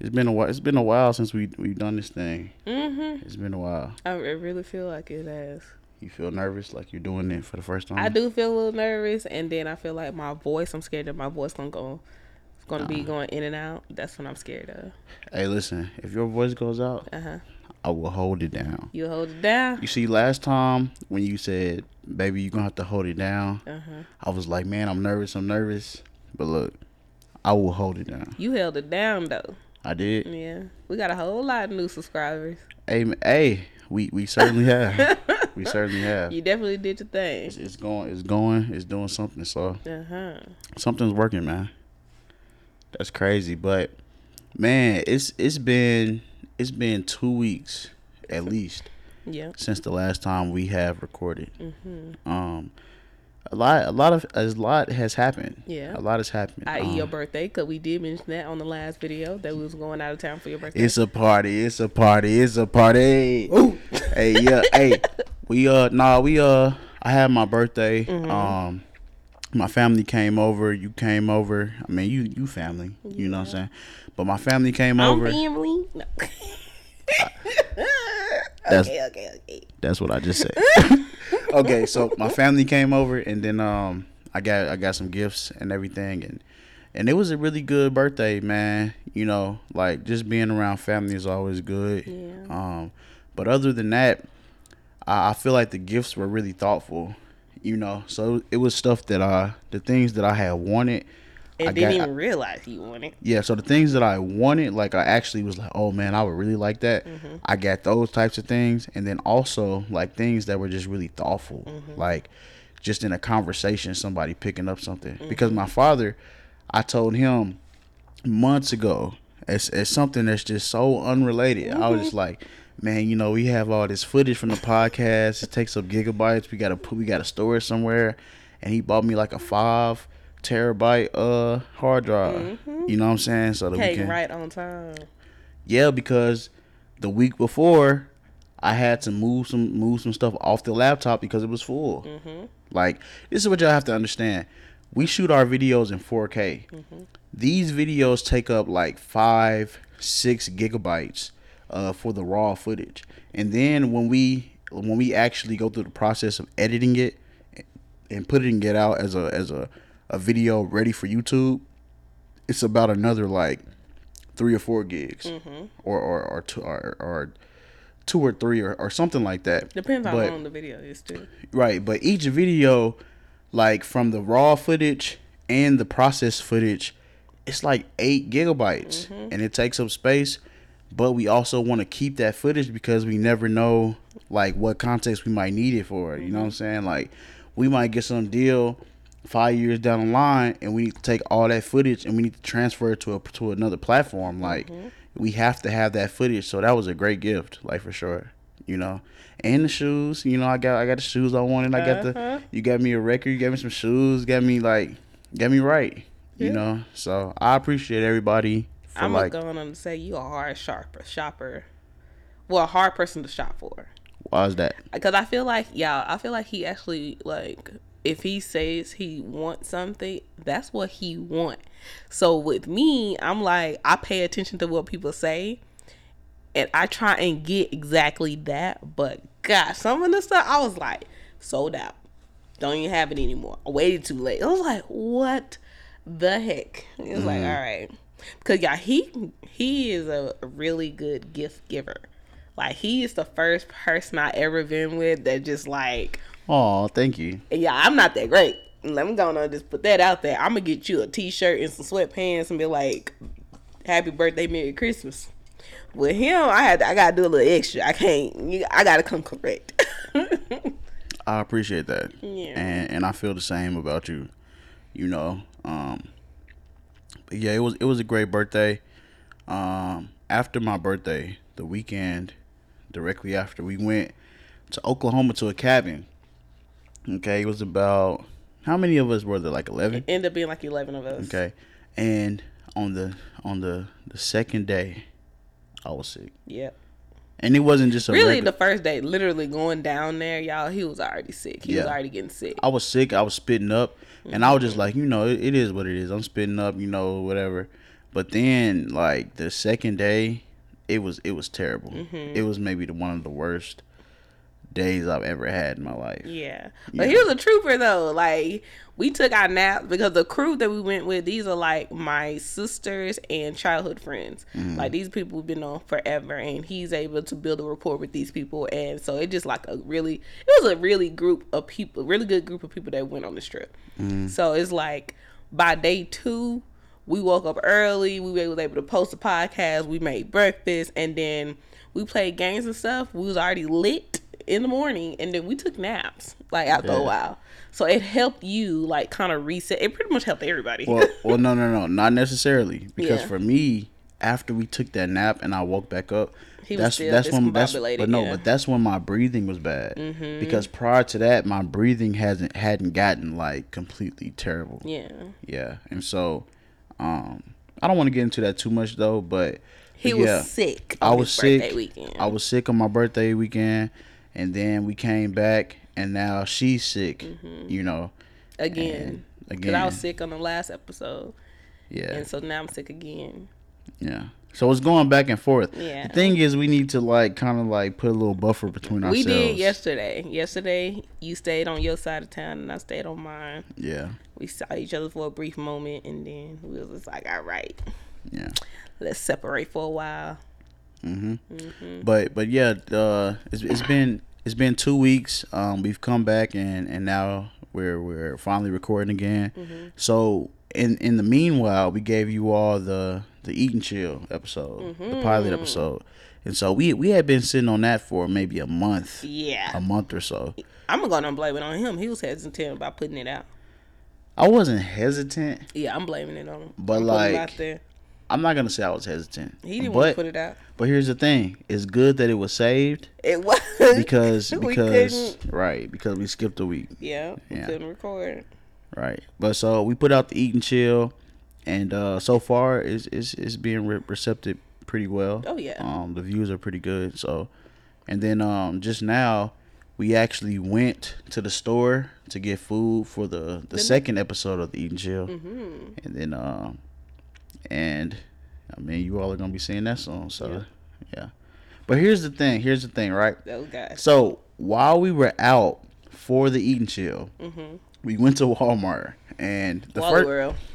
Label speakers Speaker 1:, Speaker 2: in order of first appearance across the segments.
Speaker 1: It's been a while. It's been a while since we we've done this thing.
Speaker 2: Mm-hmm.
Speaker 1: It's been a while.
Speaker 2: I I really feel like it has.
Speaker 1: You feel nervous, like you're doing it for the first time.
Speaker 2: I do feel a little nervous, and then I feel like my voice. I'm scared that my voice gonna go, it's gonna be going in and out. That's what I'm scared of.
Speaker 1: Hey, listen. If your voice goes out,
Speaker 2: Uh huh.
Speaker 1: I will hold it down.
Speaker 2: You hold it down.
Speaker 1: You see, last time when you said, "Baby, you're gonna have to hold it down,"
Speaker 2: Uh huh.
Speaker 1: I was like, "Man, I'm nervous. I'm nervous." But look, I will hold it down.
Speaker 2: You held it down though.
Speaker 1: I did.
Speaker 2: Yeah. We got a whole lot of new subscribers.
Speaker 1: Hey, hey, we we certainly have. we certainly have.
Speaker 2: You definitely did your thing.
Speaker 1: It's, it's going. It's going. It's doing something. So
Speaker 2: Uh huh.
Speaker 1: something's working, man. That's crazy, but man, it's it's been it's been two weeks at least
Speaker 2: Yeah.
Speaker 1: since the last time we have recorded.
Speaker 2: Mm-hmm.
Speaker 1: Um, a lot, a lot of a lot has happened.
Speaker 2: Yeah.
Speaker 1: a lot has happened.
Speaker 2: I.e.
Speaker 1: Um,
Speaker 2: your birthday, because we did mention that on the last video that we was going out of town for your birthday.
Speaker 1: It's a party. It's a party. It's a party. hey, yeah. Hey, we uh, nah, we uh, I had my birthday.
Speaker 2: Mm-hmm.
Speaker 1: Um, my family came over. You came over. I mean, you you family. You know what I'm saying? But my family came
Speaker 2: I'm
Speaker 1: over.
Speaker 2: family. No.
Speaker 1: That's-
Speaker 2: okay, okay, okay.
Speaker 1: That's what I just said. okay, so my family came over, and then um, I got I got some gifts and everything, and and it was a really good birthday, man. You know, like just being around family is always good.
Speaker 2: Yeah.
Speaker 1: Um, but other than that, I, I feel like the gifts were really thoughtful. You know, so it was stuff that I, the things that I had wanted.
Speaker 2: And
Speaker 1: I
Speaker 2: didn't
Speaker 1: got-
Speaker 2: even realize you wanted.
Speaker 1: Yeah, so the things that I wanted, like I actually was like, oh man, I would really like that. Mm-hmm. I got those types of things, and then also like things that were just really thoughtful, mm-hmm. like just in a conversation, somebody picking up something. Mm-hmm. Because my father, I told him months ago, it's, it's something that's just so unrelated. I was just like, man, you know, we have all this footage from the podcast. It takes up gigabytes. We gotta put, we gotta store it somewhere. And he bought me like a five terabyte uh hard drive. You know what I'm saying? So that we can,
Speaker 2: right on time.
Speaker 1: yeah, because the week before, I had to move some move some stuff off the laptop because it was full.
Speaker 2: Mm-hmm.
Speaker 1: Like this is what y'all have to understand. We shoot our videos in 4K.
Speaker 2: Mm-hmm.
Speaker 1: These videos take up like five, six gigabytes uh, for the raw footage, and then when we when we actually go through the process of editing it and putting it in get out as a as a, a video ready for YouTube, it's about another like three or four gigs,
Speaker 2: Mm-hmm.
Speaker 1: or or or two or, or two or three or, or something like that.
Speaker 2: Depends how
Speaker 1: But-
Speaker 2: long the video is too.
Speaker 1: Right, but each video, like from the raw footage and the processed footage, it's like eight gigabytes, and it takes up space. But we also want to keep that footage because we never know like what context we might need it for. You know what I'm saying? Like we might get some deal five years down the line, and we need to take all that footage and we need to transfer it to a to another platform. Like we have to have that footage. So that was a great gift, like for sure. You know, and the shoes. You know, I got I got the shoes I wanted. I got
Speaker 2: Uh-huh.
Speaker 1: the. You got me a record. You got me some shoes. Got me like, got me right. You know, so I appreciate everybody for
Speaker 2: I'm
Speaker 1: like.
Speaker 2: going on to say you are a hard sharper shopper. Well, a hard person to shop for.
Speaker 1: Why is that?
Speaker 2: Because I feel like, yeah, I feel like he actually like if he says he wants something, that's what he want. So with me, I'm like I pay attention to what people say, and I try and get exactly that. But gosh, some of the stuff I was like sold out. Don't even have it anymore. I waited too late. I was like, what the heck? It was like, mm-hmm. all right, because yeah, he he is a really good gift giver. Like he is the first person I ever been with that just like,
Speaker 1: Oh, thank you.
Speaker 2: yeah, I'm not that great. Let me go on and just put that out there. I'm gonna get you a T-shirt and some sweatpants and be like, "Happy birthday, Merry Christmas." With him, I had I gotta do a little extra. I can't. You, I gotta come correct.
Speaker 1: I appreciate that.
Speaker 2: Yeah.
Speaker 1: And and I feel the same about you. You know. Um but yeah, it was it was a great birthday. Um after my birthday, the weekend directly after we went to Oklahoma to a cabin. Okay, it was about how many of us were there? Like 11?
Speaker 2: End up being like eleven of us.
Speaker 1: Okay. And on the on the the second day, I was sick.
Speaker 2: Yep.
Speaker 1: And it wasn't just a
Speaker 2: Really,
Speaker 1: regular-
Speaker 2: the first day, literally going down there, y'all, he was already sick. He was
Speaker 1: Yeah.
Speaker 2: already getting sick.
Speaker 1: I was sick. I was spitting up, and I was just like, you know, it, it is what it is. I'm spitting up, you know, whatever. But then like the second day, it was it was terrible.
Speaker 2: Mm-hmm.
Speaker 1: It was maybe the one of the worst days I've ever had in my life.
Speaker 2: Yeah. But
Speaker 1: Yeah.
Speaker 2: he was a trooper though. Like we took our naps because the crew that we went with, these are like my sisters and childhood friends.
Speaker 1: Mm-hmm.
Speaker 2: Like these people we've been on forever and he's able to build a rapport with these people and so it just like a really it was a really group of people really good group of people that went on this trip.
Speaker 1: Mm-hmm.
Speaker 2: So it's like by day two we woke up early, we were able to post a podcast, we made breakfast and then we played games and stuff. We was already lit in the morning and then we took naps like after
Speaker 1: Yeah.
Speaker 2: a while. So it helped you like kind of reset. It pretty much helped everybody.
Speaker 1: Well, well, no, no, no, not necessarily. Because
Speaker 2: Yeah.
Speaker 1: for me, after we took that nap and I woke back up,
Speaker 2: He was
Speaker 1: that's
Speaker 2: still
Speaker 1: that's when that's but no,
Speaker 2: yeah. Mm-hmm.
Speaker 1: but that's when my breathing was bad. Because prior to that, my breathing hasn't hadn't gotten like completely terrible.
Speaker 2: yeah.
Speaker 1: Yeah, and so, um, I don't want to get into that too much though, but
Speaker 2: He
Speaker 1: but
Speaker 2: was
Speaker 1: yeah,
Speaker 2: sick.
Speaker 1: I was
Speaker 2: birthday
Speaker 1: sick.
Speaker 2: Weekend.
Speaker 1: I was sick on my birthday weekend, and then we came back, and now she's sick. Mm-hmm. You know,
Speaker 2: again. Because
Speaker 1: again.
Speaker 2: I was sick on the last episode.
Speaker 1: yeah,
Speaker 2: And so now I'm sick again.
Speaker 1: yeah. So it's going back and forth.
Speaker 2: Yeah.
Speaker 1: The thing is, we need to like kind of like put a little buffer between
Speaker 2: We
Speaker 1: ourselves.
Speaker 2: We did yesterday. Yesterday, you stayed on your side of town and I stayed on mine.
Speaker 1: Yeah,
Speaker 2: We saw each other for a brief moment and then we was just like, all right,
Speaker 1: yeah.
Speaker 2: let's separate for a while.
Speaker 1: But but yeah, uh, it's, it's been it's been two weeks. Um, we've come back and and now we're we're finally recording again. So in in the meanwhile, we gave you all the the eat and chill episode, the pilot episode, and so we we had been sitting on that for maybe a month,
Speaker 2: Yeah.
Speaker 1: a month or so.
Speaker 2: I'm going to go and blame it on him. He was hesitant about putting it out.
Speaker 1: I wasn't hesitant.
Speaker 2: Yeah, I'm blaming it on him.
Speaker 1: But,
Speaker 2: I'm
Speaker 1: like. I'm not gonna say I was hesitant.
Speaker 2: he didn't want to
Speaker 1: but
Speaker 2: put it out.
Speaker 1: but here's the thing: it's good that it was saved
Speaker 2: It was
Speaker 1: because
Speaker 2: We
Speaker 1: because right because we skipped a week.
Speaker 2: yeah, we
Speaker 1: Yeah.
Speaker 2: couldn't record.
Speaker 1: Right. But so we put out the eat and chill, and uh, so far it's it's, it's being re- receptive pretty well.
Speaker 2: Oh, yeah.
Speaker 1: Um, the views are pretty good. So, and then um, just now we actually went to the store to get food for the the second episode of the eat and chill,
Speaker 2: Mm-hmm.
Speaker 1: and then um, and I mean you all are gonna be seeing that soon. So, yeah. But here's the thing. Here's the thing. Right.
Speaker 2: Those guys.
Speaker 1: So while we were out for the eat and chill,
Speaker 2: Mm-hmm.
Speaker 1: we went to Walmart, and the first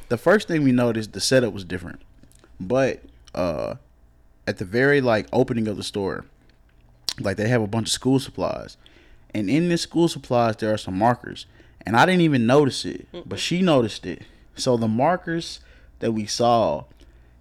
Speaker 1: the first thing we noticed the setup was different, but uh, at the very like opening of the store, like they have a bunch of school supplies, and in this school supplies there are some markers, and I didn't even notice it, but she noticed it. So the markers that we saw,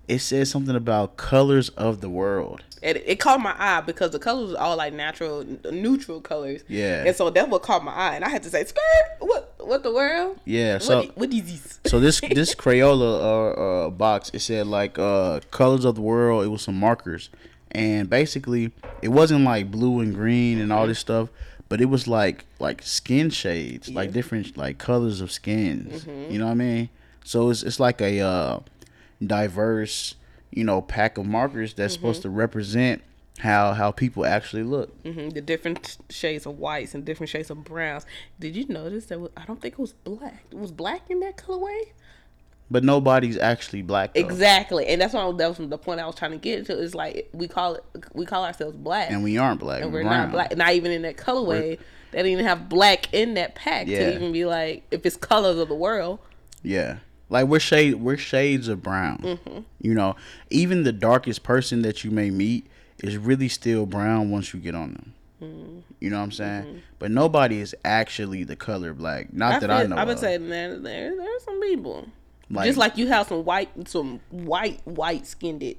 Speaker 1: it said something about colors of the world.
Speaker 2: It, it caught my eye because the colors are all like natural, neutral colors.
Speaker 1: Yeah.
Speaker 2: And so that's what caught my eye, and I had to say, "Skirt, what, what the world?
Speaker 1: Yeah, so
Speaker 2: what, what is this?"
Speaker 1: so this this Crayola uh, uh, box it said like uh, colors of the world. It was some markers, and basically it wasn't like blue and green and all this stuff, but it was like like skin shades, like different like colors of skins. You know what I mean? So it's it's like a uh, diverse you know pack of markers that's supposed to represent how how people actually look.
Speaker 2: hmm The different shades of whites and different shades of browns. Did you notice that? Was, I don't think it was black. It was black in that colorway.
Speaker 1: But nobody's actually black. Though.
Speaker 2: Exactly, and that's why I, that was the point I was trying to get to. Is like we call it, we call ourselves black,
Speaker 1: And we aren't black.
Speaker 2: and
Speaker 1: we're
Speaker 2: we're
Speaker 1: brown.
Speaker 2: not black. Not even in that colorway. They didn't even have black in that pack
Speaker 1: Yeah.
Speaker 2: to even be like if it's colors of the world.
Speaker 1: Yeah. Like we're shade we're shades of brown.
Speaker 2: Mm-hmm.
Speaker 1: You know, even the darkest person that you may meet is really still brown once you get on them.
Speaker 2: Mm-hmm.
Speaker 1: You know what I'm saying? But nobody is actually the color black. Not that I know.
Speaker 2: I would
Speaker 1: of.
Speaker 2: say there, there, there are some people.
Speaker 1: Like-
Speaker 2: Just like you have some white, some white, white skinned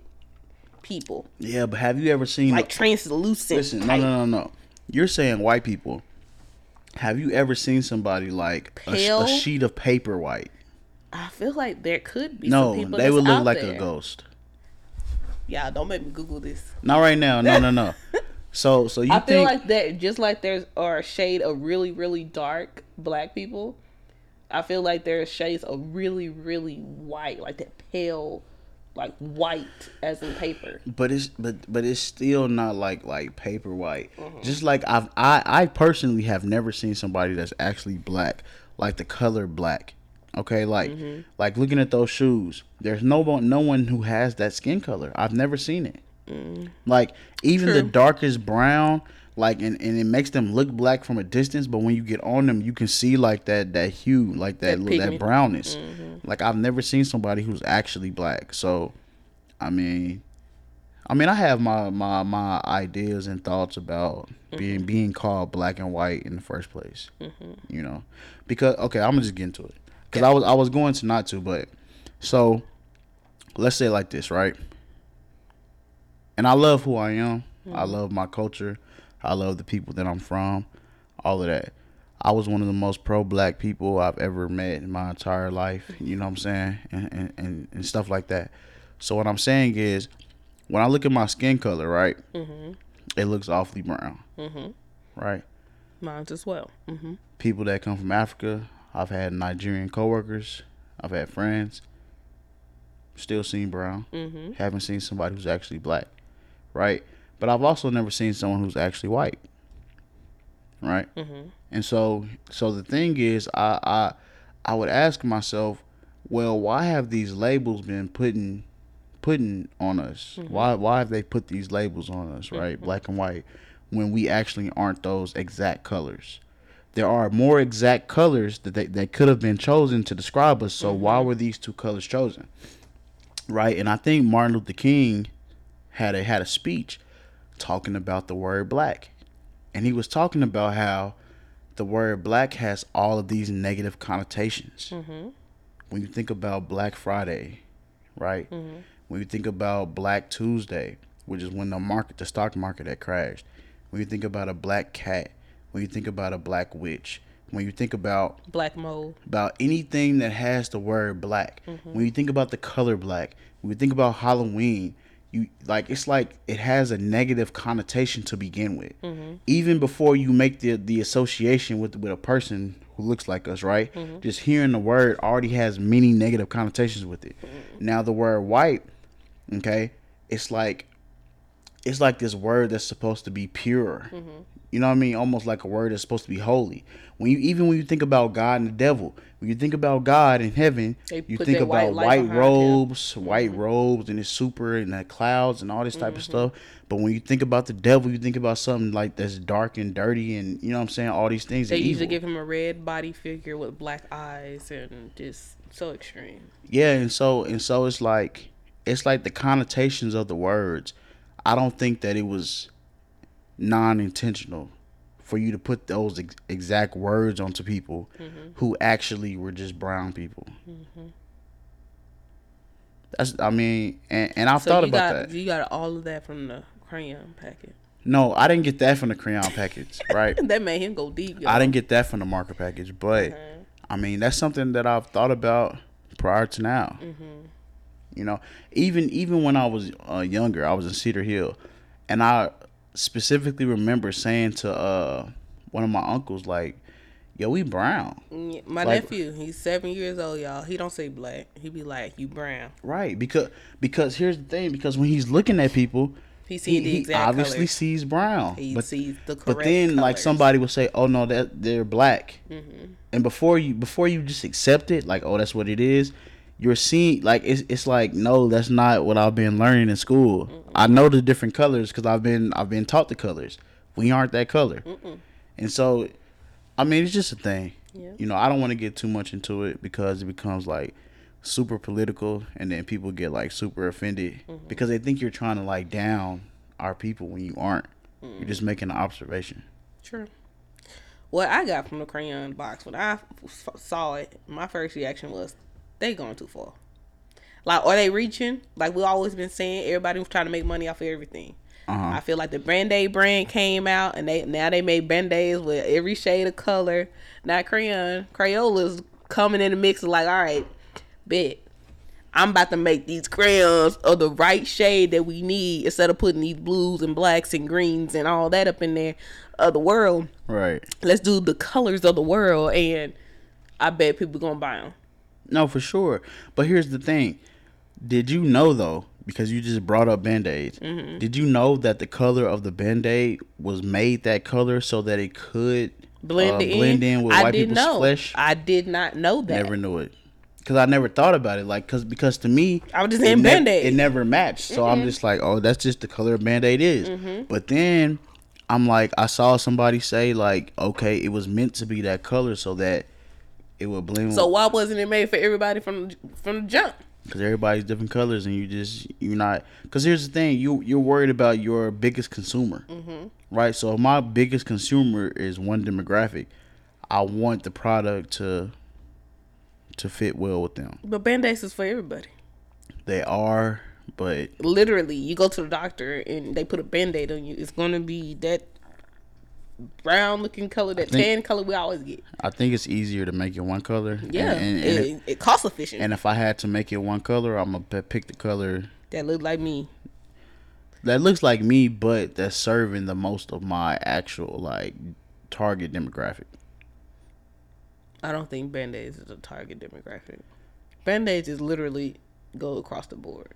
Speaker 2: people,
Speaker 1: Yeah, but have you ever seen?
Speaker 2: like translucent.
Speaker 1: listen, no,
Speaker 2: type.
Speaker 1: no, no, no. You're saying white people. Have you ever seen somebody like a, a sheet of paper white?
Speaker 2: I feel like there could be
Speaker 1: No,
Speaker 2: some people
Speaker 1: they would look like
Speaker 2: there.
Speaker 1: a ghost.
Speaker 2: Yeah, don't make me Google this.
Speaker 1: Not right now. No, no, no. So, so you
Speaker 2: I feel like that just like there's are a shade of really, really dark black people. I feel like there's shades of really, really white, like that pale, like white as in paper.
Speaker 1: but it's but but it's still not like like paper white.
Speaker 2: Mm-hmm.
Speaker 1: Just like I've I I personally have never seen somebody that's actually black, like the color black. Okay, like
Speaker 2: Mm-hmm.
Speaker 1: like looking at those shoes. There's no one no one who has that skin color. I've never seen it. Like even the
Speaker 2: Mm.
Speaker 1: Darkest brown, like and, and it makes them look black from a distance, but when you get on them, you can see like that that hue, like that
Speaker 2: That
Speaker 1: that, brownness.
Speaker 2: Mm-hmm.
Speaker 1: Like I've never seen somebody who's actually black. So, I mean, I mean, I have my my my ideas and thoughts about being being called black and white in the first place. You know, because okay, I'm gonna just get into it because I was I was going to not to, but so let's say like this, right? And I love who I am. I mm-hmm. love my culture. I love the people that I'm from. All of that. I was one of the most pro black people I've ever met in my entire life. You know what I'm saying? And, and, and, and stuff like that. So what I'm saying is, when I look at my skin color, right, mm-hmm. it looks awfully brown, mm-hmm. right?
Speaker 2: Mine as well. hmm
Speaker 1: People that come from Africa, I've had Nigerian coworkers, I've had friends, still seen brown.
Speaker 2: hmm
Speaker 1: Haven't seen somebody who's actually black, right? But I've also never seen someone who's actually white, right?
Speaker 2: hmm
Speaker 1: And so, so the thing is, I, I, I would ask myself, well, why have these labels been putting, putting on us? Why, why have they put these labels on us, right? Black and white, when we actually aren't those exact colors. There are more exact colors that they, that could have been chosen to describe us. So mm-hmm. why were these two colors chosen? Right? And I think Martin Luther King had a had a speech talking about the word black. And he was talking about how the word black has all of these negative connotations. Mm-hmm. When you think about Black Friday, right? Mm-hmm. When you think about Black Tuesday, which is when the market, the stock market had crashed. When you think about a black cat, when you think about a black witch, when you think about
Speaker 2: Black mold.
Speaker 1: about anything that has the word black. Mm-hmm. When you think about the color black, when you think about Halloween, you like it's like it has a negative connotation to begin with. Mm-hmm. Even before you make the the association with with a person who looks like us, right? Mm-hmm. Just hearing the word already has many negative connotations with it. Now the word white, okay, it's like it's like this word that's supposed to be pure. Mm-hmm. You know what I mean? Almost like a word that's supposed to be holy. When you even when you think about God and the devil, when you think about God in heaven,
Speaker 2: They
Speaker 1: you think
Speaker 2: that white
Speaker 1: about white
Speaker 2: behind him.
Speaker 1: robes, white mm-hmm. robes, and it's super and the clouds and all this type of mm-hmm. stuff. But when you think about the devil, you think about something like that's dark and dirty, and you know what I'm saying? All these things.
Speaker 2: They usually give him a red body figure with black eyes and just so extreme.
Speaker 1: Yeah, and so and so it's like it's like the connotations of the words. I don't think that it was non-intentional for you to put those ex- exact words onto people mm-hmm. who actually were just brown people. Mm-hmm. That's I mean, and, and I've
Speaker 2: So
Speaker 1: thought about
Speaker 2: got
Speaker 1: that.
Speaker 2: you got all of that from the crayon packet.
Speaker 1: No, I didn't get that from the crayon package, right?
Speaker 2: That made him go deep. Y'all.
Speaker 1: I didn't get that from the marker package, but mm-hmm. I mean that's something that I've thought about prior to now. You know, even even when I was uh, younger, I was in Cedar Hill, and I specifically remember saying to uh, one of my uncles like, "Yo, we brown."
Speaker 2: Yeah, My
Speaker 1: Like-
Speaker 2: nephew, he's seven years old, y'all. He don't say black. He be like, "You brown."
Speaker 1: Right, because because here's the thing, because when he's looking at people,
Speaker 2: He see the
Speaker 1: he obviously
Speaker 2: colors.
Speaker 1: sees brown.
Speaker 2: He
Speaker 1: but
Speaker 2: sees the correct.
Speaker 1: but then like somebody would say, "Oh no, that they're black,"
Speaker 2: Mm-hmm.
Speaker 1: and before you before you just accept it, like, "Oh, that's what it is," you're seeing like it's it's like, no, that's not what I've been learning in school. I know the different colors because I've been I've been taught the colors. We aren't that color, and so, I mean, it's just a thing.
Speaker 2: Yeah.
Speaker 1: You know, I don't want to get too much into it because it becomes like super political, and then people get like super offended mm-hmm. because they think you're trying to like down our people when you aren't. You're just making an observation.
Speaker 2: True. What I got from the crayon box when I f- saw it, my first reaction was, they going too far. Like, are they reaching? Like we always been saying, everybody was trying to make money off of everything.
Speaker 1: Uh-huh.
Speaker 2: I feel like the Band-Aid brand came out, and they now they made Band Aids with every shade of color. Not crayon, Crayola's coming in the mix. Like, all right, bet I'm about to make these crayons of the right shade that we need instead of putting these blues and blacks and greens and all that up in there of the world.
Speaker 1: Right.
Speaker 2: Let's do the colors of the world, and I bet people gonna buy them.
Speaker 1: No, for sure. But here's the thing. Did you know though, because you just brought up band-aids, did you know that the color of the band-aid was made that color so that it could
Speaker 2: blend
Speaker 1: uh,
Speaker 2: it
Speaker 1: blend
Speaker 2: in.
Speaker 1: in with
Speaker 2: I
Speaker 1: white
Speaker 2: didn't
Speaker 1: people's
Speaker 2: know.
Speaker 1: flesh.
Speaker 2: I did not know that.
Speaker 1: Never knew it. Cause I never thought about it, like, cause because to me,
Speaker 2: I was just
Speaker 1: it
Speaker 2: saying Band-Aid.
Speaker 1: It never matched, so I'm just like, oh, that's just the color of Band Aid is.
Speaker 2: Mm-hmm.
Speaker 1: But then I'm like, I saw somebody say like, okay, it was meant to be that color so that it would blend.
Speaker 2: So why wasn't it made for everybody from from the jump?
Speaker 1: because everybody's different colors and you just you're not because here's the thing you you're worried about your biggest consumer
Speaker 2: Mm-hmm.
Speaker 1: right so if my biggest consumer is one demographic i want the product to to fit well with them
Speaker 2: But band-aids is for everybody.
Speaker 1: they are but
Speaker 2: Literally, you go to the doctor and they put a band-aid on you. It's gonna be that brown looking color, that
Speaker 1: think-
Speaker 2: tan color we always get.
Speaker 1: i think it's easier to make it one color
Speaker 2: Yeah,
Speaker 1: and, and, and,
Speaker 2: it,
Speaker 1: if,
Speaker 2: it costs efficient.
Speaker 1: and if i had to make it one color i'm gonna pick the color
Speaker 2: that look like me.
Speaker 1: that looks like me but that's serving the most of my actual like target demographic
Speaker 2: I don't think band-aids is a target demographic. Band-aids is literally go across the board.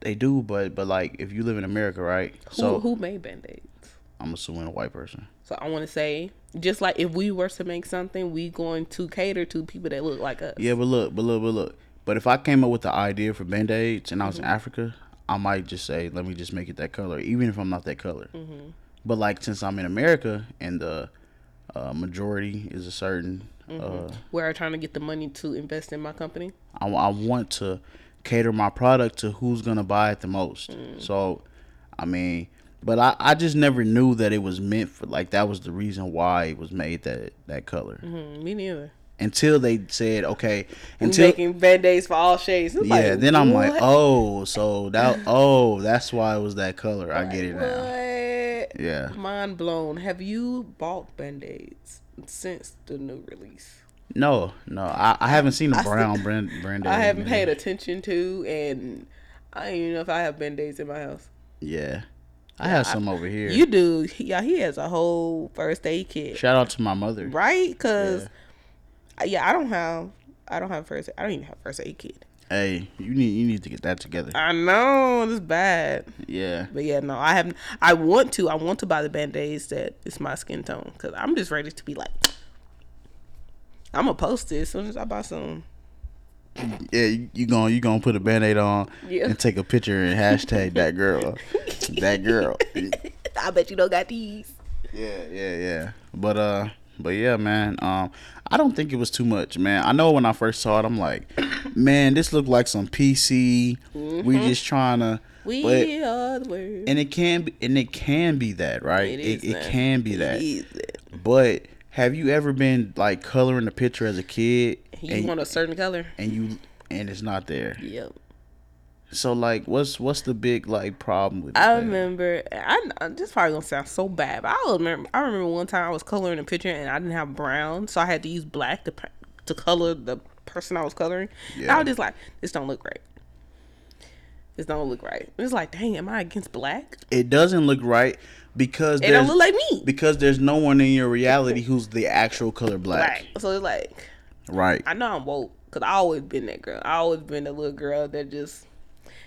Speaker 1: They do, but but like if you live in America, right?
Speaker 2: Who
Speaker 1: So
Speaker 2: who made band-aids?
Speaker 1: I'm assuming a white person.
Speaker 2: So I want to say, just like if we were to make something, we going to cater to people that look like us.
Speaker 1: Yeah, but look, but look, but look. But if I came up with the idea for band aids and I
Speaker 2: Mm-hmm.
Speaker 1: was in Africa, I might just say, let me just make it that color, even if I'm not that color.
Speaker 2: Mm-hmm.
Speaker 1: But like since I'm in America and the uh, majority is a certain,
Speaker 2: Mm-hmm.
Speaker 1: uh,
Speaker 2: Where I'm trying to get the money to invest in my company.
Speaker 1: I, I want to cater my product to who's gonna buy it the most.
Speaker 2: Mm.
Speaker 1: So, I mean, but I, I just never knew that it was meant for like that was the reason why it was made that that color.
Speaker 2: Hmm, me neither.
Speaker 1: until they said okay until
Speaker 2: making band-aids for all shades. It's
Speaker 1: yeah
Speaker 2: like,
Speaker 1: then i'm like oh so that oh that's why it was that color i get it now
Speaker 2: What?
Speaker 1: yeah
Speaker 2: Mind blown. Have you bought band-aids since the new release?
Speaker 1: no no i, I haven't seen a
Speaker 2: I still-
Speaker 1: brown brand brand
Speaker 2: I haven't paid attention to, and I don't even know if I have band-aids in my house.
Speaker 1: yeah i have some over here
Speaker 2: You do, yeah. He has a whole first aid kit,
Speaker 1: shout out to my mother
Speaker 2: right? Cause
Speaker 1: Yeah.
Speaker 2: yeah. I don't have, I don't have first. I don't even have first aid kit.
Speaker 1: hey you need you need to get that together
Speaker 2: I know it's bad,
Speaker 1: yeah
Speaker 2: but yeah, no, I haven't. I want to. I want to buy the band-aids that is my skin tone, cause I'm just ready to be like. I'm gonna post it as soon as I buy some.
Speaker 1: yeah you, you gonna you gonna put a band-aid on
Speaker 2: Yeah.
Speaker 1: and take a picture and hashtag that girl that girl
Speaker 2: I bet you don't got these.
Speaker 1: Yeah, yeah, yeah. But uh, but yeah, man. Um, I don't think it was too much, man. I know when I first saw it, I'm like, man, this looked like some PC. We just trying to.
Speaker 2: Mm-hmm. We
Speaker 1: but,
Speaker 2: are the world.
Speaker 1: and it can be, and it can be that, right?
Speaker 2: It
Speaker 1: It,
Speaker 2: is
Speaker 1: it,
Speaker 2: that.
Speaker 1: can be that.
Speaker 2: That.
Speaker 1: But have you ever been like coloring a picture as a kid,
Speaker 2: You
Speaker 1: and,
Speaker 2: want a certain color?
Speaker 1: and you and it's not there?
Speaker 2: Yep.
Speaker 1: So like, what's what's the big like problem with?
Speaker 2: I
Speaker 1: that?
Speaker 2: remember. I this probably gonna sound so bad, but I remember. I remember one time I was coloring a picture and I didn't have brown, so I had to use black to to color the person I was coloring. And I was just like, this don't look right. This don't look right. It's like, dang, am I against black?
Speaker 1: It doesn't look right because
Speaker 2: It don't
Speaker 1: there's
Speaker 2: look like me.
Speaker 1: because there's no one in your reality who's the actual color black.
Speaker 2: Right. So it's like,
Speaker 1: Right.
Speaker 2: I know I'm woke because I always been that girl. I always been the little girl that just,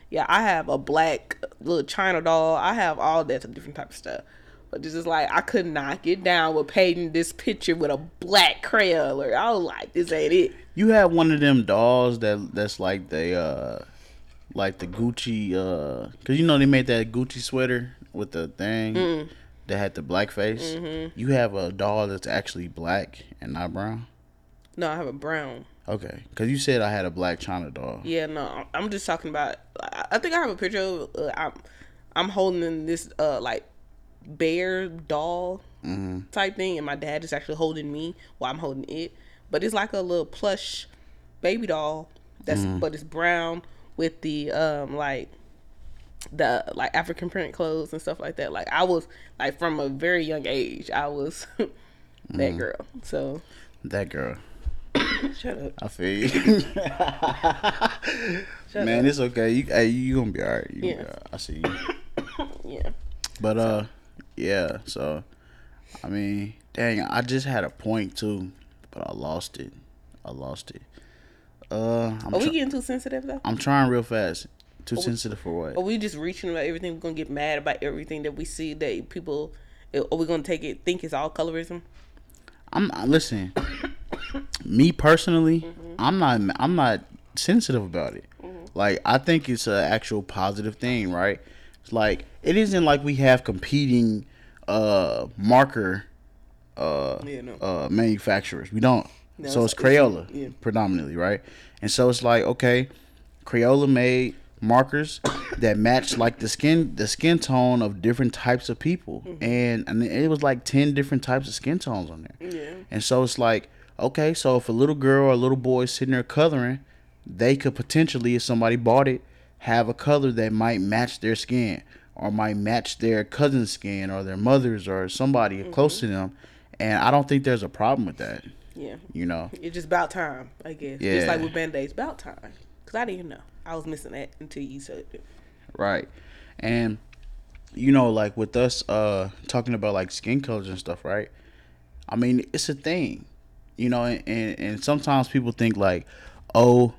Speaker 2: yeah. I have a black little China doll. I have all that different type of stuff. But this is like I could not get down with painting this picture with a black crayon. Or I was like, this ain't it.
Speaker 1: You have one of them dolls that that's like the uh like the Gucci uh cuz you know they made that Gucci sweater with the thing
Speaker 2: Mm.
Speaker 1: that had the black face.
Speaker 2: Mm-hmm.
Speaker 1: You have a doll that's actually black and not brown.
Speaker 2: No, I have a brown.
Speaker 1: Okay, cuz you said I had a black China doll.
Speaker 2: Yeah, no, I'm just talking about. I I think I have a picture. Of, uh, I'm I'm holding this uh like bear doll type thing, and my dad is actually holding me while I'm holding it. But it's like a little plush baby doll. That's but it's brown with the um like the like African print clothes and stuff like that. Like I was like from a very young age, I was that girl. So
Speaker 1: That girl.
Speaker 2: Shut up.
Speaker 1: I feel you.
Speaker 2: Shut
Speaker 1: Man,
Speaker 2: up.
Speaker 1: it's okay. You hey, you to be all right. You
Speaker 2: Yeah.
Speaker 1: all right. I see you.
Speaker 2: Yeah.
Speaker 1: But uh, yeah. So, I mean, dang, I just had a point too, but I lost it. I lost it. Uh, I'm,
Speaker 2: Are we
Speaker 1: try-
Speaker 2: getting too sensitive though?
Speaker 1: I'm trying real fast. Too sensitive for what?
Speaker 2: Are we just reaching about everything? We're gonna get mad about everything that we see that people. Are we gonna take it? Think it's all colorism?
Speaker 1: I'm listen. Me personally, mm-hmm. I'm not. I'm not sensitive about it. Mm-hmm. Like I think it's an actual positive thing, right? It's like it isn't like we have competing uh marker uh, yeah, no. uh manufacturers. We don't. No, so it's, it's Crayola yeah. predominantly, right? And so it's like okay, Crayola made markers that match like the skin the skin tone of different types of people mm-hmm. and and it was like 10 different types of skin tones on there yeah. and so it's like okay so if a little girl or a little boy is sitting there coloring they could potentially if somebody bought it have a color that might match their skin or might match their cousin's skin or their mother's or somebody mm-hmm. close to them and i don't think there's a problem with that
Speaker 2: yeah
Speaker 1: you know
Speaker 2: it's just about time i guess yeah. just like with band-aids about time because i didn't know I was missing that until you said it.
Speaker 1: Right. And you know, like with us uh talking about like skin colors and stuff, right? I mean, it's a thing. You know, and, and, sometimes people think like, oh,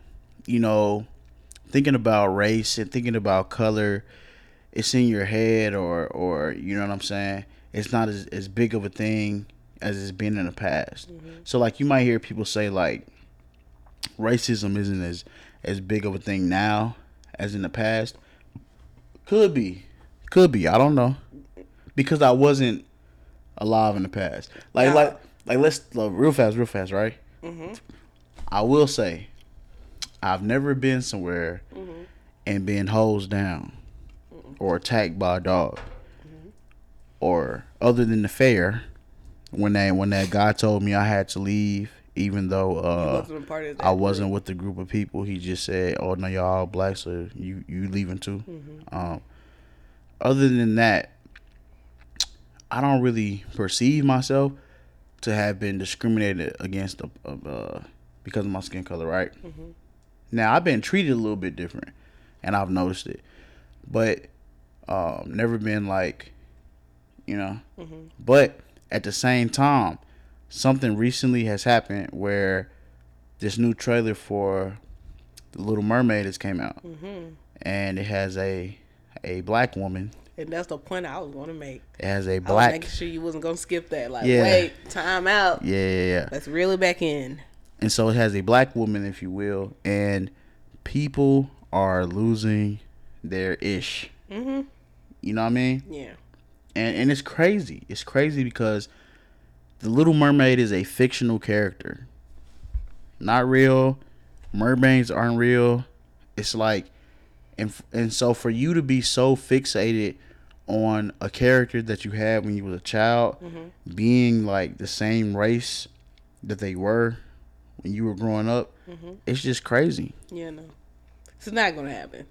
Speaker 1: you know, thinking about race and thinking about color, it's in your head or or you know what I'm saying? It's not as, as big of a thing as it's been in the past. Mm-hmm. So like you might hear people say like racism isn't as as big of a thing now as in the past. Could be, could be. I don't know because I wasn't alive in the past. Like, like, like. Let's uh, real fast, real fast, right? Mm-hmm. I will say, I've never been somewhere mm-hmm. and been hosed down mm-hmm. or attacked by a dog, mm-hmm. or other than the fair when that when that guy told me I had to leave even though uh, wasn't I wasn't with the group of people. He just said, "Oh no, y'all all black, so you you leaving too." Mm-hmm. Um, other than that, I don't really perceive myself to have been discriminated against uh, because of my skin color. Right mm-hmm. now, I've been treated a little bit different, and I've noticed it, but um, never been like, you know. Mm-hmm. But at the same time something recently has happened where this new trailer for the Little Mermaid has came out, mm-hmm. and it has a a black woman.
Speaker 2: And that's the point I was going to make.
Speaker 1: As a black.
Speaker 2: making sure you wasn't going to skip that. Like, yeah. wait, time out.
Speaker 1: Yeah, yeah, yeah.
Speaker 2: Let's reel it back in.
Speaker 1: And so it has a black woman, if you will, and people are losing their ish. Mm-hmm. You know what I mean?
Speaker 2: Yeah.
Speaker 1: And and it's crazy. It's crazy because the Little Mermaid is a fictional character, not real. Mermaids aren't real. It's like, and and so for you to be so fixated on a character that you had when you was a child, mm-hmm. being like the same race that they were when you were growing up, mm-hmm. it's just crazy.
Speaker 2: Yeah, no, it's not gonna happen.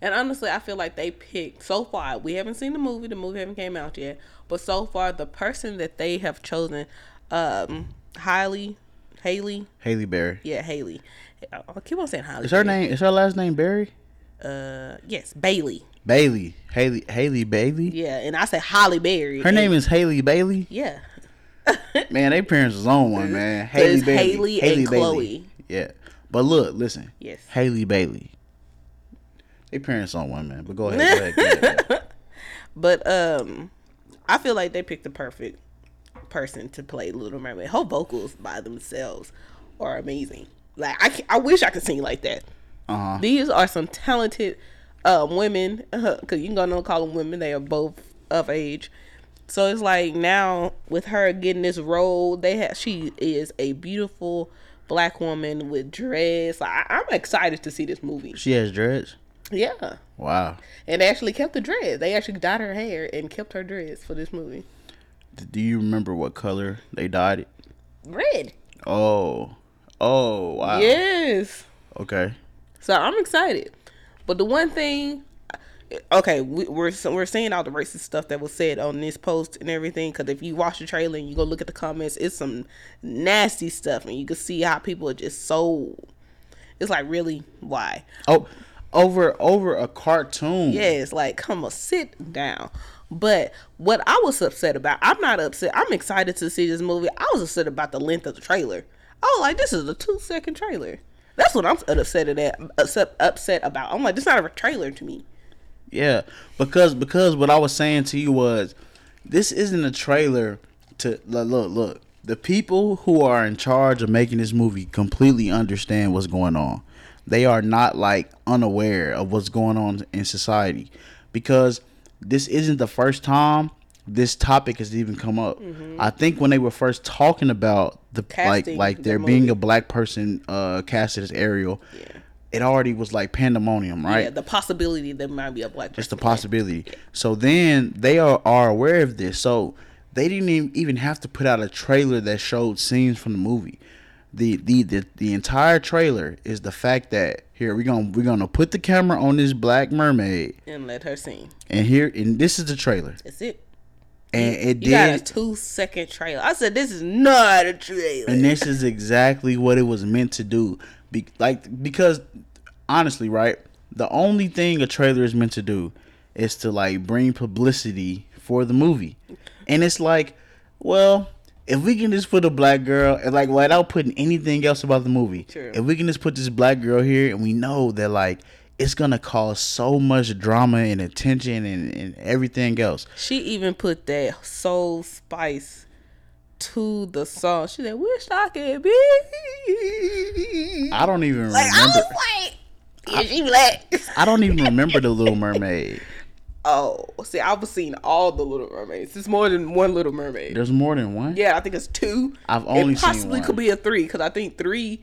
Speaker 2: And honestly, I feel like they picked so far. We haven't seen the movie. The movie haven't came out yet. But so far, the person that they have chosen, um, Hailey, Haley,
Speaker 1: Halle Berry.
Speaker 2: Yeah, Haley. I keep on saying haley
Speaker 1: Is her name? Is her last name Berry?
Speaker 2: Uh, yes, Bailey.
Speaker 1: Bailey, Haley, Haley Bailey.
Speaker 2: Yeah, and I say Holly Berry.
Speaker 1: Her name is Haley Bailey.
Speaker 2: Yeah.
Speaker 1: man, they parents was on one man. Hailey Bailey.
Speaker 2: Haley, Haley and Bailey. Chloe.
Speaker 1: Yeah, but look, listen.
Speaker 2: Yes.
Speaker 1: Halle Bailey. They parents on one man, but go ahead. Go ahead, go ahead.
Speaker 2: but um, I feel like they picked the perfect person to play Little Mermaid. Her vocals by themselves are amazing. Like I, I wish I could sing like that. Uh-huh. These are some talented um, women, because you can go and call them women. They are both of age. So it's like now with her getting this role, they have she is a beautiful black woman with dreads. I, I'm excited to see this movie.
Speaker 1: She has dreads.
Speaker 2: Yeah.
Speaker 1: Wow.
Speaker 2: And they actually kept the dreads. They actually dyed her hair and kept her dreads for this movie.
Speaker 1: Do you remember what color they dyed it?
Speaker 2: Red.
Speaker 1: Oh. Oh, wow.
Speaker 2: Yes.
Speaker 1: Okay.
Speaker 2: So I'm excited. But the one thing okay, we, are we're seeing all the racist stuff that was said on this post and everything. Because if you watch the trailer and you go look at the comments, it's some nasty stuff, and you can see how people are just so. It's like really why?
Speaker 1: Oh, over over a cartoon.
Speaker 2: Yes, like come on, sit down. But what I was upset about, I'm not upset. I'm excited to see this movie. I was upset about the length of the trailer. Oh, like this is a two second trailer. That's what I'm upset at. Upset, upset about. I'm like, this is not a trailer to me.
Speaker 1: Yeah, because because what I was saying to you was, this isn't a trailer to look look. look the people who are in charge of making this movie completely understand what's going on. They are not like unaware of what's going on in society because this isn't the first time this topic has even come up. I think when they were first talking about the
Speaker 2: Casting
Speaker 1: like like
Speaker 2: the
Speaker 1: there being a black person uh casted as Ariel,
Speaker 2: Yeah.
Speaker 1: it already was like pandemonium, right?
Speaker 2: Yeah, the possibility there might be a black person.
Speaker 1: Just a possibility. So then they are, are aware of this. So they didn't even, even have to put out a trailer that showed scenes from the movie. The, the the the entire trailer is the fact that here we're gonna we're gonna put the camera on this black mermaid
Speaker 2: and let her sing.
Speaker 1: and here and this is the trailer
Speaker 2: That's it.
Speaker 1: And it
Speaker 2: You got a two second trailer. I said this is not a trailer.
Speaker 1: and this is exactly what it was meant to do. Be, like because honestly, right, the only thing a trailer is meant to do is to like bring publicity for the movie, and it's like, well, if we can just put a black girl like without putting anything else about the movie,
Speaker 2: True.
Speaker 1: if we can just put this black girl here and we know that like it's gonna cause so much drama and attention and, and everything else.
Speaker 2: She even put that soul spice to the song. She said, "Wish I could be."
Speaker 1: I don't even
Speaker 2: like I
Speaker 1: remember.
Speaker 2: was like, yeah, she black.
Speaker 1: I don't even remember the Little Mermaid.
Speaker 2: oh, see, I've seen all the Little Mermaids. It's more than one Little Mermaid.
Speaker 1: There's more than one.
Speaker 2: Yeah, I think it's two.
Speaker 1: I've only
Speaker 2: it
Speaker 1: seen
Speaker 2: possibly could be a three because I think three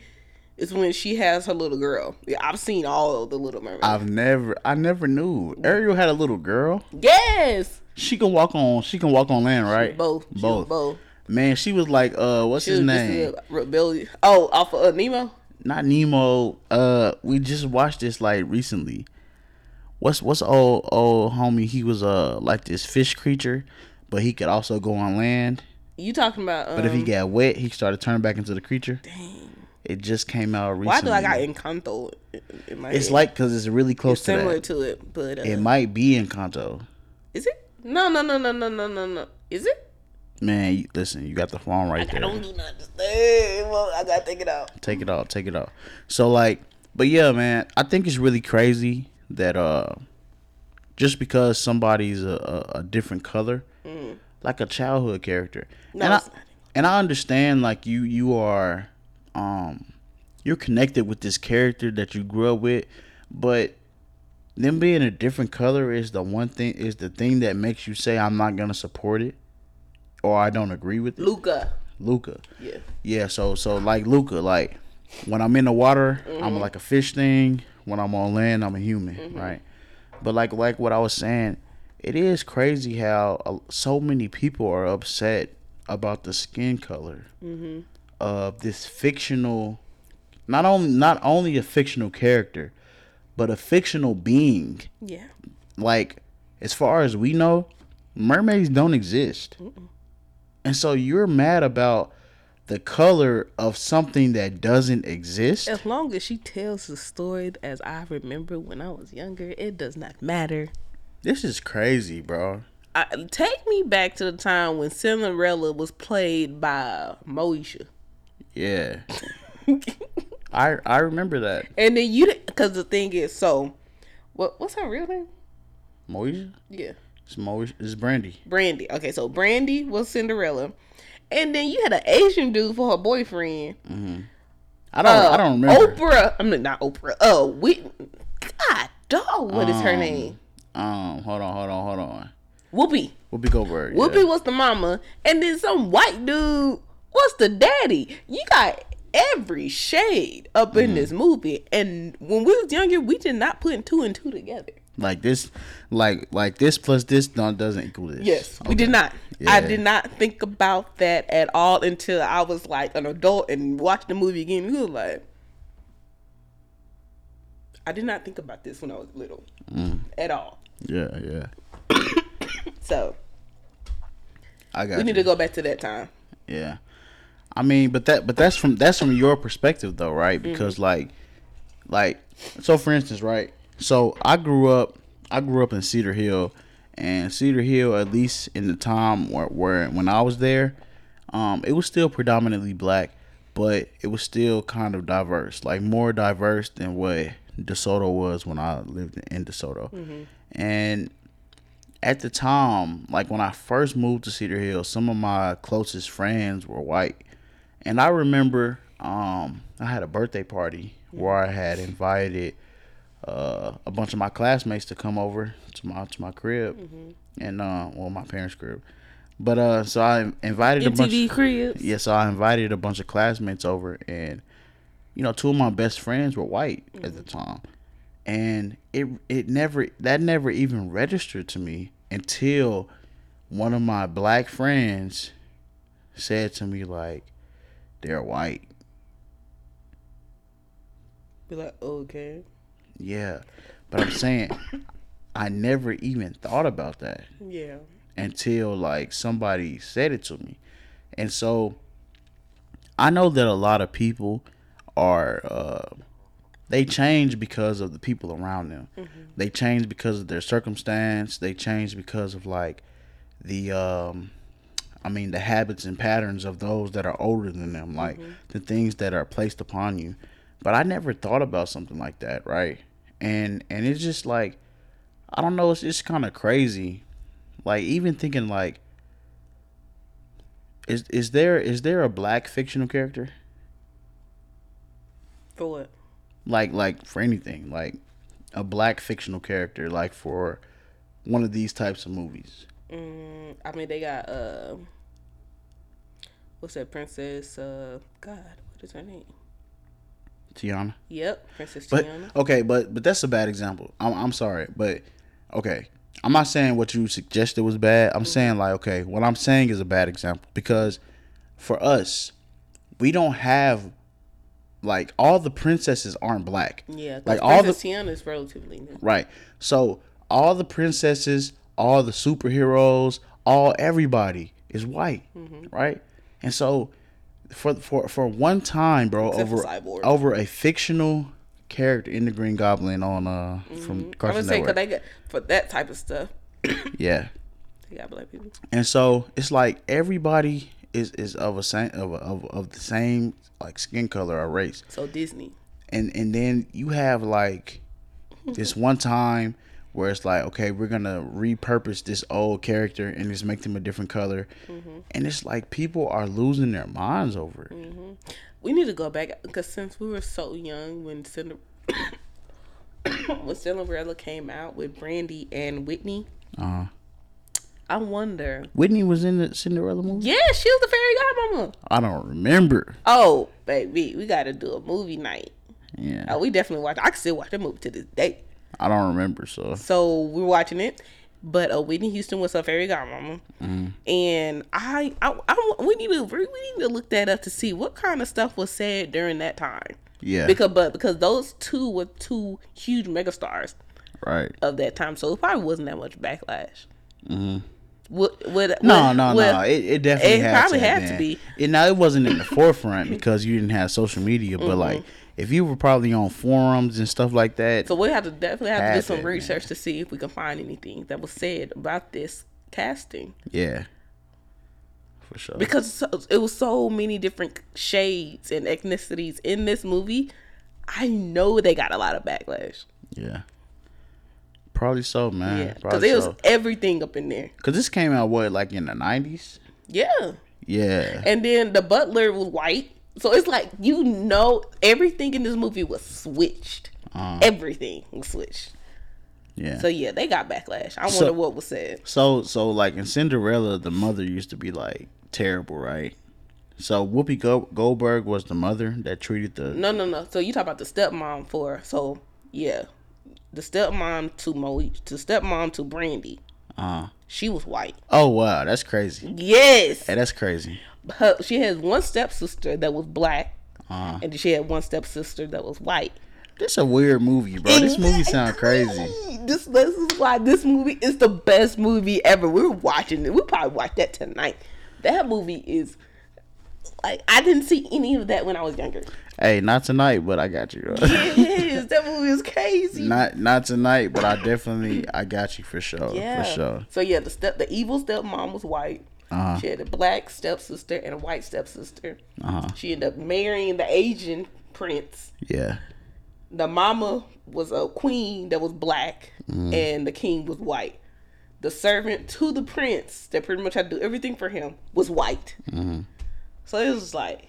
Speaker 2: is when she has her little girl. Yeah, I've seen all of the Little Mermaids.
Speaker 1: I've never, I never knew Ariel had a little girl.
Speaker 2: yes,
Speaker 1: She can walk on, she can walk on land, right?
Speaker 2: both,
Speaker 1: both.
Speaker 2: both.
Speaker 1: Man, she was like, uh, what's
Speaker 2: She
Speaker 1: his name?
Speaker 2: rebellion. Oh, off of uh, Nemo.
Speaker 1: Not Nemo. Uh, we just watched this like recently. What's what's old old homie? He was uh like this fish creature, but he could also go on land.
Speaker 2: You talking about? Um,
Speaker 1: But if he got wet, he started turning back into the creature.
Speaker 2: dang.
Speaker 1: It just came out recently.
Speaker 2: Why do I got Encanto in- my
Speaker 1: It's
Speaker 2: head?
Speaker 1: like because it's really close
Speaker 2: It's
Speaker 1: to
Speaker 2: similar
Speaker 1: that.
Speaker 2: to it, but uh,
Speaker 1: It might be Encanto.
Speaker 2: is it? No, no, no, no, no, no, no, no. Is it?
Speaker 1: Man, you, listen, you got the phone right
Speaker 2: I
Speaker 1: there.
Speaker 2: I don't do nothing. Well, I gotta take it out.
Speaker 1: Take it off, take it off. So like, but yeah, man, I think it's really crazy that uh, just because somebody's a, a, a different color, like a childhood character,
Speaker 2: Mm. No,
Speaker 1: and I and I understand like you you are, um, you're connected with this character that you grew up with, but them being a different color is the one thing is the thing that makes you say I'm not gonna support it, or I don't agree with it.
Speaker 2: Luca.
Speaker 1: Luca.
Speaker 2: Yeah.
Speaker 1: Yeah, so so like Luca, like when I'm in the water,
Speaker 2: Mm-hmm.
Speaker 1: I'm like a fish thing. When I'm on land, I'm a human,
Speaker 2: Mm-hmm.
Speaker 1: right? But like like what I was saying, it is crazy how uh, so many people are upset about the skin color
Speaker 2: Mm-hmm.
Speaker 1: Of this fictional, not only not only a fictional character, but a fictional being.
Speaker 2: Yeah.
Speaker 1: Like as far as we know, mermaids don't exist. And so you're mad about the color of something that doesn't exist.
Speaker 2: As long as she tells the story as I remember when I was younger, it does not matter.
Speaker 1: This is crazy, bro.
Speaker 2: I, take me back to the time when Cinderella was played by Moesha.
Speaker 1: Yeah. I I remember that.
Speaker 2: And then you, because the thing is, so, what what's her real name?
Speaker 1: Moesha?
Speaker 2: Yeah,
Speaker 1: It's Moesha. It's Brandy.
Speaker 2: Brandy. Okay, so Brandy was Cinderella, and then you had an Asian dude for her boyfriend.
Speaker 1: I don't
Speaker 2: Uh,
Speaker 1: I don't remember.
Speaker 2: Oprah. I mean, not Oprah. Oh, we. God, dog. What is her
Speaker 1: Um,
Speaker 2: name?
Speaker 1: Um, hold on, hold on, hold on.
Speaker 2: Whoopi.
Speaker 1: Whoopi Goldberg. yeah.
Speaker 2: Whoopi was the mama, and then some white dude was the daddy. You got every shade up
Speaker 1: Mm-hmm.
Speaker 2: in this movie, and when we was younger, we did not put two and two together.
Speaker 1: Like this, like like this plus this don't doesn't equal this.
Speaker 2: Yes, we did not. I did not think about that at all until I was like an adult and watched the movie again. We was like, I did not think about this when I was little
Speaker 1: Mm.
Speaker 2: at all.
Speaker 1: Yeah, yeah.
Speaker 2: So
Speaker 1: I got
Speaker 2: we
Speaker 1: you.
Speaker 2: need to go back to that time.
Speaker 1: Yeah. I mean, but that but that's from that's from your perspective though, right? Because like like so for instance, right? So I grew up I grew up in Cedar Hill and Cedar Hill at least in the time where, where when I was there, um it was still predominantly black, but it was still kind of diverse, like more diverse than what DeSoto was when I lived in DeSoto. And at the time, like when I first moved to Cedar Hill, some of my closest friends were white. And I remember um, I had a birthday party where I had invited uh, a bunch of my classmates to come over to my to my crib and uh, well my parents' crib. But uh, so I invited a bunch.
Speaker 2: MTV cribs.
Speaker 1: Yeah, so I invited a bunch of classmates over, and you know, two of my best friends were white at the time, and it it never that never even registered to me until one of my black friends said to me like, "They're white."
Speaker 2: Be like, okay.
Speaker 1: Yeah, but I'm saying I never even thought about that.
Speaker 2: Yeah.
Speaker 1: until like somebody said it to me. And so I know that a lot of people are uh they change because of the people around them. They change because of their circumstance, they change because of like the um I mean the habits and patterns of those that are older than them, like mm-hmm. the things that are placed upon you. But I never thought about something like that, right? And and it's just like I don't know, it's just kind of crazy like even thinking like is is there is there a black fictional character
Speaker 2: For what?
Speaker 1: like like for anything like a black fictional character like for one of these types of movies
Speaker 2: Mm, I mean, they got uh, what's that princess? Uh, God, what is her name?
Speaker 1: Tiana
Speaker 2: Yep, Princess
Speaker 1: but
Speaker 2: Tiana.
Speaker 1: okay but but that's a bad example I'm I'm sorry but okay I'm not saying what you suggested was bad I'm saying like okay what I'm saying is a bad example because for us we don't have like all the princesses aren't black
Speaker 2: Yeah,
Speaker 1: like
Speaker 2: like
Speaker 1: all the
Speaker 2: Tiana is relatively new.
Speaker 1: Right. So all the princesses, all the superheroes, all everybody is white,
Speaker 2: Mm-hmm.
Speaker 1: right? And so for for for one time, bro,
Speaker 2: Except
Speaker 1: over over a fictional character in the Green Goblin on uh from
Speaker 2: I'm
Speaker 1: Cartoon
Speaker 2: gonna say because they got for that type of stuff,
Speaker 1: yeah.
Speaker 2: they got black people.
Speaker 1: And so it's like everybody is is of a same of a, of of the same like skin color or race.
Speaker 2: So Disney.
Speaker 1: and and then you have like this one time where it's like okay we're gonna repurpose this old character and just make them a different color and it's like people are losing their minds over it
Speaker 2: We need to go back because since we were so young when Cinder when Cinderella came out with Brandy and Whitney,
Speaker 1: uh
Speaker 2: I wonder.
Speaker 1: whitney was in the cinderella movie
Speaker 2: Yeah, she was the fairy godmama.
Speaker 1: i don't remember
Speaker 2: Oh, baby, we got to do a movie night.
Speaker 1: yeah
Speaker 2: Oh, we definitely watch. I can still watch that movie to this day.
Speaker 1: I don't remember so
Speaker 2: So we're watching it, but uh, Whitney Houston was her fairy godmama, and I, I, I, we need to we need to look that up to see what kind of stuff was said during that time.
Speaker 1: yeah
Speaker 2: Because, but because those two were two huge megastars
Speaker 1: right
Speaker 2: of that time, so it probably wasn't that much backlash. Mm-hmm. Would, would,
Speaker 1: no
Speaker 2: would-
Speaker 1: no no it, it definitely
Speaker 2: it
Speaker 1: had
Speaker 2: probably
Speaker 1: to
Speaker 2: had to be.
Speaker 1: it, now it wasn't in the forefront because you didn't have social media but
Speaker 2: Mm-hmm.
Speaker 1: like if you were probably on forums and stuff like that
Speaker 2: So we have to definitely have to do some
Speaker 1: to,
Speaker 2: research to see if we can find anything that was said about this casting.
Speaker 1: yeah for sure
Speaker 2: because it was so many different shades and ethnicities in this movie. I know they got a lot of backlash.
Speaker 1: Yeah. Probably so, man.
Speaker 2: Yeah, because it was
Speaker 1: so.
Speaker 2: everything up in there.
Speaker 1: Cause this came out what, like in the nineties?
Speaker 2: Yeah,
Speaker 1: Yeah.
Speaker 2: and then the butler was white, so it's like you know everything in this movie was switched.
Speaker 1: Uh-huh.
Speaker 2: Everything was switched.
Speaker 1: Yeah.
Speaker 2: So yeah, they got backlash. I
Speaker 1: So-
Speaker 2: wonder what was said.
Speaker 1: So so like in Cinderella, the mother used to be like terrible, right? So Whoopi Goldberg was the mother that treated the
Speaker 2: No, no, no. So you talk about the stepmom for so yeah, the stepmom to Mo to stepmom to Brandy.
Speaker 1: uh
Speaker 2: She was white.
Speaker 1: Oh wow, that's crazy.
Speaker 2: Yes.
Speaker 1: Hey, that's crazy.
Speaker 2: Her, she has one stepsister that was black,
Speaker 1: Uh
Speaker 2: and she had one stepsister that was white.
Speaker 1: This a weird movie, bro. This movie sounds crazy.
Speaker 2: This, this is why this movie is the best movie ever. We're watching it. We probably watch that tonight. That movie is like I didn't see any of that when I was younger.
Speaker 1: Hey, not tonight, but I got you. Bro.
Speaker 2: Yes, that movie is crazy.
Speaker 1: not not tonight, but I definitely I got you for sure.
Speaker 2: yeah.
Speaker 1: For sure.
Speaker 2: So yeah, the step the evil stepmom was white.
Speaker 1: Uh-huh.
Speaker 2: She had a black stepsister and a white stepsister.
Speaker 1: Uh-huh.
Speaker 2: She ended up marrying the Asian prince.
Speaker 1: Yeah.
Speaker 2: the mama was a queen that was black
Speaker 1: Mm-hmm.
Speaker 2: and the king was white the servant to the prince that pretty much had to do everything for him was white.
Speaker 1: Mm-hmm.
Speaker 2: So it was like,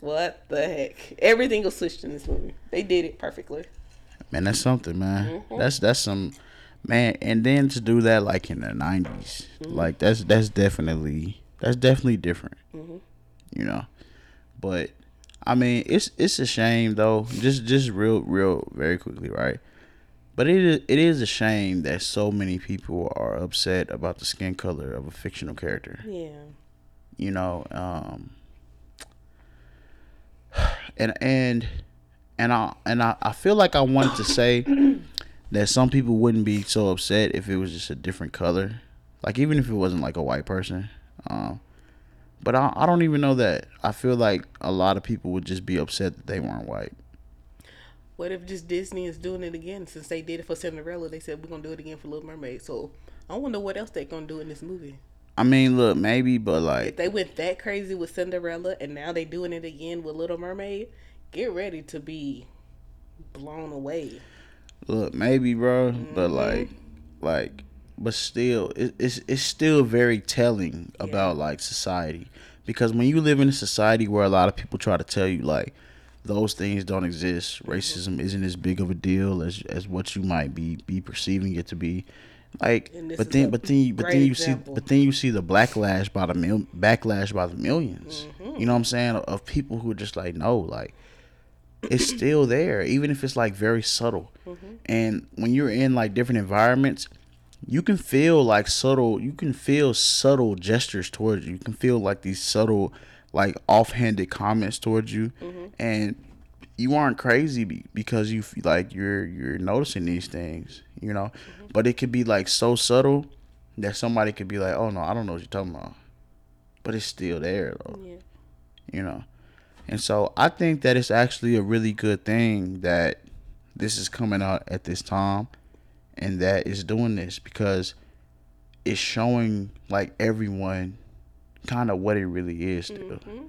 Speaker 2: what the heck? Everything was switched in this movie. They did it perfectly.
Speaker 1: Man, that's something, man.
Speaker 2: Mm-hmm.
Speaker 1: That's that's some man, and then to do that like in the 90s
Speaker 2: Mm-hmm.
Speaker 1: like that's that's definitely that's definitely different.
Speaker 2: Mm-hmm.
Speaker 1: You know, but I mean, it's it's a shame though. Just just real real very quickly, right? But it is it is a shame that so many people are upset about the skin color of a fictional character.
Speaker 2: Yeah.
Speaker 1: You know, um, and and and I and I, I feel like I wanted to say that some people wouldn't be so upset if it was just a different color, like even if it wasn't like a white person. Um, but I, I don't even know that. I feel like a lot of people would just be upset that they weren't white.
Speaker 2: What if just Disney is doing it again? Since they did it for Cinderella, they said we're gonna do it again for Little Mermaid. So I wonder what else they're gonna do in this movie.
Speaker 1: I mean, look, maybe, but
Speaker 2: If
Speaker 1: like,
Speaker 2: they went that crazy with Cinderella and now they're doing it again with Little Mermaid, get ready to be blown away.
Speaker 1: Look, maybe, bro, but like, like, but still, it, it's it's still very telling about like society because when you live in a society where a lot of people try to tell you like those things don't exist, racism isn't as big of a deal as as what you might be be perceiving it to be. Like, but then, but then, you, but then you
Speaker 2: example.
Speaker 1: see, but then you see the backlash by the mil- backlash by the 1000000s
Speaker 2: Mm-hmm.
Speaker 1: You know what I'm saying? Of people who are just like, no, like, it's still there, even if it's like very subtle. Mm-hmm. And when you're in like different environments, you can feel like subtle. You can feel subtle gestures towards you. You can feel like these subtle, like offhanded comments towards you, mm-hmm. and you aren't crazy because you feel like you're you're noticing these things. You know, mm-hmm. but it could be like so subtle that somebody could be like, "Oh no, I don't know what you're talking about," but it's still there though
Speaker 2: Yeah.
Speaker 1: you know. And so I think that it's actually a really good thing that this is coming out at this time and that is doing this because it's showing like everyone kind of what it really is still.
Speaker 2: Mm-hmm.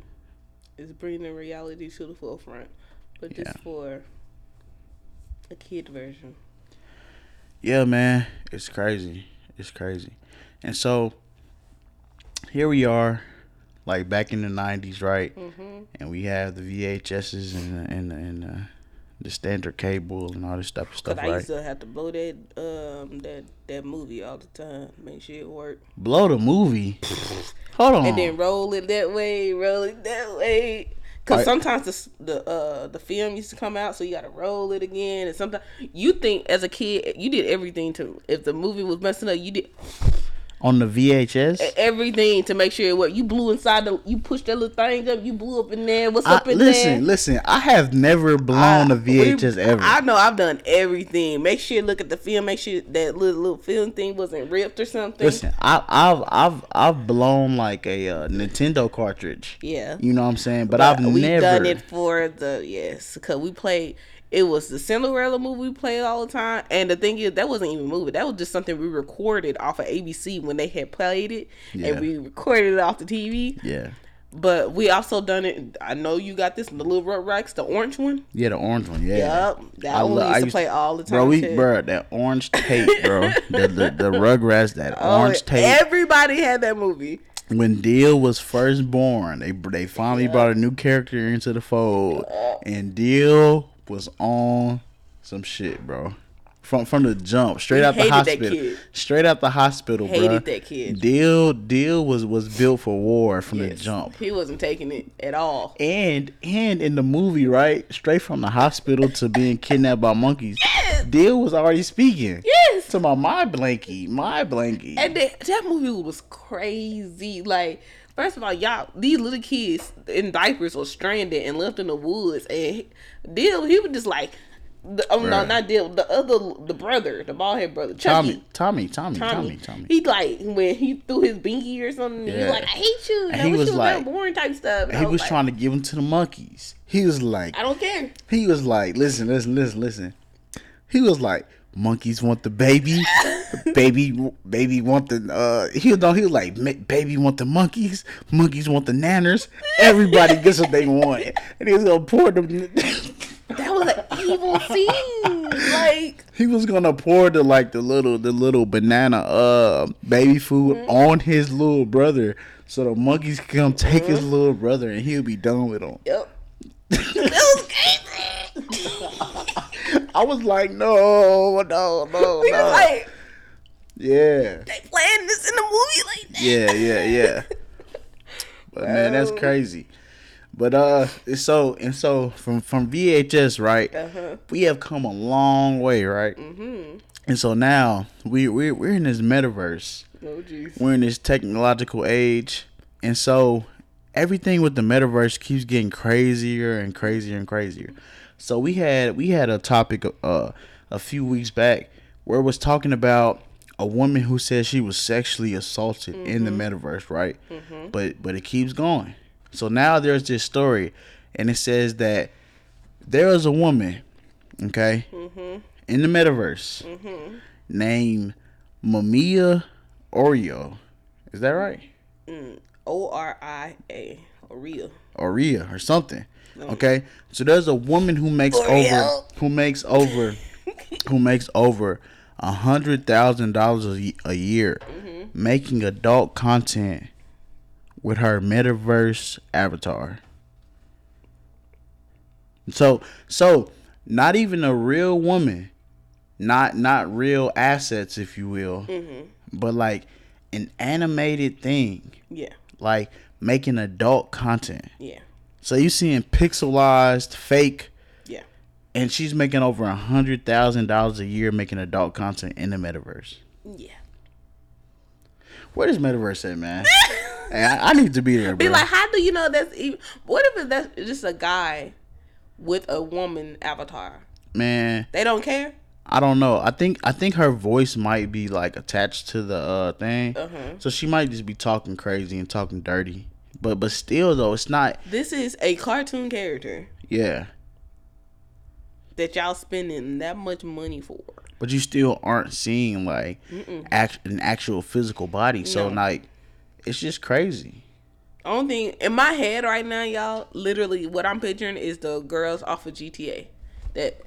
Speaker 2: It's bringing reality to the forefront, but just for a kid version.
Speaker 1: Yeah, man, it's crazy. It's crazy. And so here we are like back in the 90s, right?
Speaker 2: Mm-hmm.
Speaker 1: And we have the VHSs and the, and the, and the, the standard cable and all this type of stuff,
Speaker 2: Cause I
Speaker 1: right?
Speaker 2: used to have to blow that um that that movie all the time, make sure it worked,
Speaker 1: Blow the movie. Hold on.
Speaker 2: and then roll it that way, roll it that way. Cause
Speaker 1: Right.
Speaker 2: sometimes the the uh the film used to come out, so you got to roll it again. And sometimes you think as a kid you did everything to if the movie was messing up, you did
Speaker 1: on the VHS.
Speaker 2: everything to make sure it worked. You blew inside the, you pushed that little thing up, you blew up in there. What's
Speaker 1: I,
Speaker 2: up in
Speaker 1: listen,
Speaker 2: there?
Speaker 1: listen. Listen. I have never blown
Speaker 2: I-
Speaker 1: a VHS
Speaker 2: we-
Speaker 1: ever.
Speaker 2: I know I've done everything. Make sure you look at the film. Make sure that little little film thing wasn't ripped or something.
Speaker 1: listen, I, I've I've I've blown like a uh, Nintendo cartridge.
Speaker 2: Yeah.
Speaker 1: You know what I'm saying? But, I've
Speaker 2: we
Speaker 1: never.
Speaker 2: done it for the yes, because we played. It was the Cinderella movie we played all the time, and the thing is, that wasn't even a movie. That was just something we recorded off of ABC when they had played it,
Speaker 1: Yeah.
Speaker 2: and we recorded it off the TV.
Speaker 1: Yeah.
Speaker 2: But we also done it. I know you got this, the little Rugrats, the orange one.
Speaker 1: Yeah, the orange one. Yeah.
Speaker 2: Yup, that
Speaker 1: I
Speaker 2: one we
Speaker 1: I
Speaker 2: used to
Speaker 1: used-
Speaker 2: play all the time.
Speaker 1: Bro, we
Speaker 2: too.
Speaker 1: bro that orange tape, bro. the, the the Rugrats that
Speaker 2: Oh,
Speaker 1: orange tape.
Speaker 2: Everybody had that movie.
Speaker 1: when Dil was first born, they they finally brought a new character into the fold, and Dil was on some shit, bro. From from the jump, straight
Speaker 2: We
Speaker 1: out the
Speaker 2: hated that
Speaker 1: hospital,
Speaker 2: kid.
Speaker 1: straight out the hospital, bro.
Speaker 2: Hated that kid.
Speaker 1: Dil Dil was was built for war from the jump.
Speaker 2: He wasn't taking it at all.
Speaker 1: And and in the movie, right, straight from the hospital to being kidnapped by monkeys, Dil was already speaking.
Speaker 2: Yes.
Speaker 1: To my my blankie, my blankie.
Speaker 2: And that, that movie was crazy. Like, first of all, y'all, these little kids in diapers were stranded and left in the woods. And Dil, he was just like, the, oh no, not Dil, the other, the brother, the bald head brother, Chucky.
Speaker 1: Tommy, Tommy, Tommy,
Speaker 2: Tommy.
Speaker 1: Tommy, Tommy.
Speaker 2: He like when he threw his binky or something. He was like, "I hate you."
Speaker 1: And
Speaker 2: I
Speaker 1: he
Speaker 2: wish
Speaker 1: was
Speaker 2: you was
Speaker 1: like-
Speaker 2: that boring type stuff. And
Speaker 1: he
Speaker 2: I
Speaker 1: was
Speaker 2: like,
Speaker 1: trying to give him to the monkeys. He was like,
Speaker 2: I don't care.
Speaker 1: he was like, listen, listen, listen, listen. He was like, monkeys want the baby, baby, baby want the. uh He was no, he was like, baby want the monkeys, monkeys want the nanners. Everybody gets what they want, and he was gonna pour them.
Speaker 2: That was an evil scene. like
Speaker 1: he was gonna pour the like the little the little banana uh baby food
Speaker 2: Mm-hmm.
Speaker 1: on his little brother so the monkeys can come take his
Speaker 2: Mm-hmm.
Speaker 1: little brother and he'll be done with him.
Speaker 2: yep. that was crazy.
Speaker 1: I was like, no, no, no,
Speaker 2: We
Speaker 1: no.
Speaker 2: like,
Speaker 1: yeah,
Speaker 2: they playing this in the movie like that.
Speaker 1: yeah, yeah, yeah. But man, that's crazy. But uh, it's so and so from from VHS, right?
Speaker 2: Uh-huh.
Speaker 1: We have come a long way, right?
Speaker 2: Mm-hmm.
Speaker 1: And so now we we we're in this metaverse.
Speaker 2: Oh jeez.
Speaker 1: we're in this technological age and so everything with the metaverse keeps getting crazier and crazier and crazier so we had we had a topic uh a few weeks back where it was talking about a woman who said she was sexually assaulted in the mm-hmm. metaverse right mm-hmm. but but it keeps going so now there's this story and it says that there is a woman okay mm-hmm. in the metaverse named Mamiya Oreo. Is that right?
Speaker 2: Mm, o R I A. Oria.
Speaker 1: Oria or something. Okay. So there's a woman who makes
Speaker 2: Oreo.
Speaker 1: over who makes over who makes over a hundred thousand dollars a year mm-hmm. making adult content with her metaverse avatar. So so not even a real woman, not not real assets, if you will, mm-hmm. but like an animated thing,
Speaker 2: Yeah.
Speaker 1: like making adult content.
Speaker 2: Yeah.
Speaker 1: So you seeing pixelized, fake,
Speaker 2: Yeah.
Speaker 1: and she's making over a hundred thousand dollars a year making adult content in the metaverse.
Speaker 2: Yeah.
Speaker 1: Where does metaverse at, man? hey, I, I need to be there, bro.
Speaker 2: Be like, how do you know that's even? What if that's just a guy with a woman avatar?
Speaker 1: man,
Speaker 2: They don't care.
Speaker 1: I don't know. I think I think her voice might be like attached to the uh thing,
Speaker 2: Uh-huh.
Speaker 1: so she might just be talking crazy and talking dirty. But but still though, it's not.
Speaker 2: This is a cartoon character
Speaker 1: Yeah,
Speaker 2: that y'all spending that much money for.
Speaker 1: but you still aren't seeing like act, an actual physical body. So
Speaker 2: No.
Speaker 1: like, it's just crazy.
Speaker 2: Only thing in my head right now, y'all, literally what I'm picturing is the girls off of GTA. That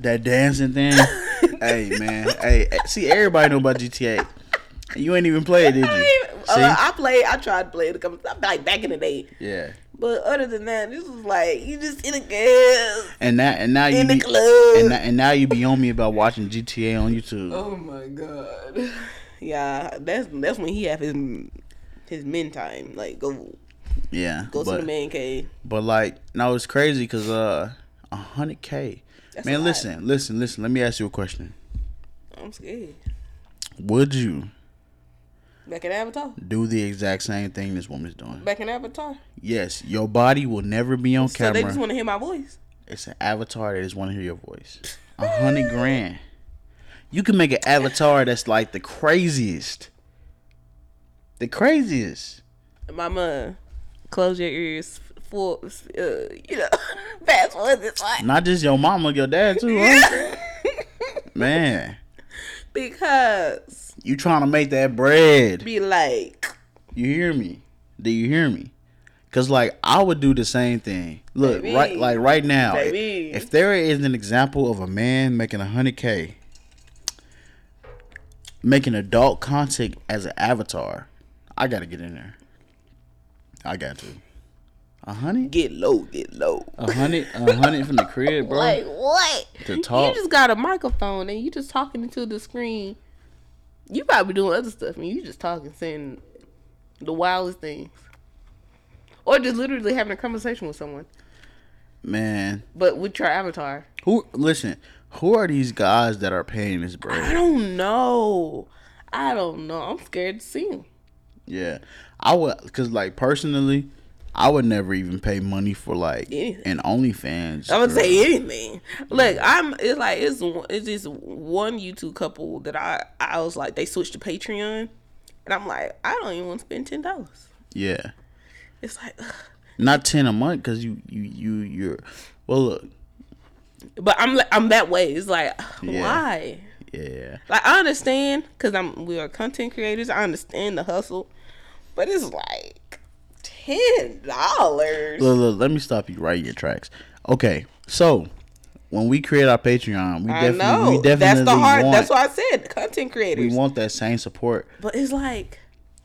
Speaker 1: That dancing thing. hey man, hey, see everybody know about GTA. You ain't even play it, did
Speaker 2: I,
Speaker 1: you? See?
Speaker 2: uh, I played. I tried to play it a couple like back in the day.
Speaker 1: yeah.
Speaker 2: But other than that, this was like you just in a girl
Speaker 1: And that and now you
Speaker 2: in the
Speaker 1: be,
Speaker 2: club.
Speaker 1: and, now- and now you be on me about watching GTA on YouTube.
Speaker 2: oh my god. Yeah, that's that's when he have his his men time. Like go
Speaker 1: Yeah,
Speaker 2: go to the man cave.
Speaker 1: but like no, it's crazy because uh, a hundred k. Man, listen, listen, listen. Let me ask you a question.
Speaker 2: I'm scared.
Speaker 1: Would you
Speaker 2: Back in Avatar.
Speaker 1: do the exact same thing this woman's doing?
Speaker 2: Back in Avatar.
Speaker 1: Yes, your body will never be on
Speaker 2: So
Speaker 1: camera.
Speaker 2: they just want to hear my voice.
Speaker 1: It's an avatar that just want to hear your voice. A hundred grand. You can make an avatar that's like the craziest. The craziest.
Speaker 2: Mama, close your ears. Full, uh, you know, fast forward this like
Speaker 1: Not just your mama, your dad too, huh? Man,
Speaker 2: because
Speaker 1: you trying to make that bread.
Speaker 2: be like,
Speaker 1: You hear me? Do you hear me? Cause like I would do the same thing. Look,
Speaker 2: Baby.
Speaker 1: right like right now,
Speaker 2: Baby.
Speaker 1: if there is an example of a man making a hundred K making adult content as an avatar, I gotta get in there. I got to. A hundred?
Speaker 2: get low, get low.
Speaker 1: A hundred a hundred from the crib, bro.
Speaker 2: Like what?
Speaker 1: To talk.
Speaker 2: You just got a microphone and you just talking into the screen. You probably doing other stuff and you just talking, saying the wildest things, or just literally having a conversation with someone,
Speaker 1: Man.
Speaker 2: but with your avatar.
Speaker 1: Who listen, who are these guys that are paying this
Speaker 2: I don't know. I don't know. I'm scared to see him.
Speaker 1: Yeah. I would cause like personally, I would never even pay money for like
Speaker 2: Anything.
Speaker 1: an OnlyFans.
Speaker 2: I would
Speaker 1: or-
Speaker 2: say anything. Look, I'm. It's like it's it's this one YouTube couple that I I was like they switched to Patreon, and I'm like I don't even want to spend ten dollars.
Speaker 1: Yeah.
Speaker 2: It's like, ugh.
Speaker 1: Not ten a month because you you you you're well look
Speaker 2: but I'm like I'm that way. It's like
Speaker 1: Yeah.
Speaker 2: why?
Speaker 1: yeah
Speaker 2: Like I understand because I'm we are content creators. I understand the hustle, but it's like ten dollars.
Speaker 1: look, look let me stop you right in your tracks okay so when we create our Patreon, we
Speaker 2: I
Speaker 1: definitely
Speaker 2: know.
Speaker 1: we definitely
Speaker 2: that's the hard.
Speaker 1: want
Speaker 2: That's why I said content creators, we
Speaker 1: want that same support
Speaker 2: but it's like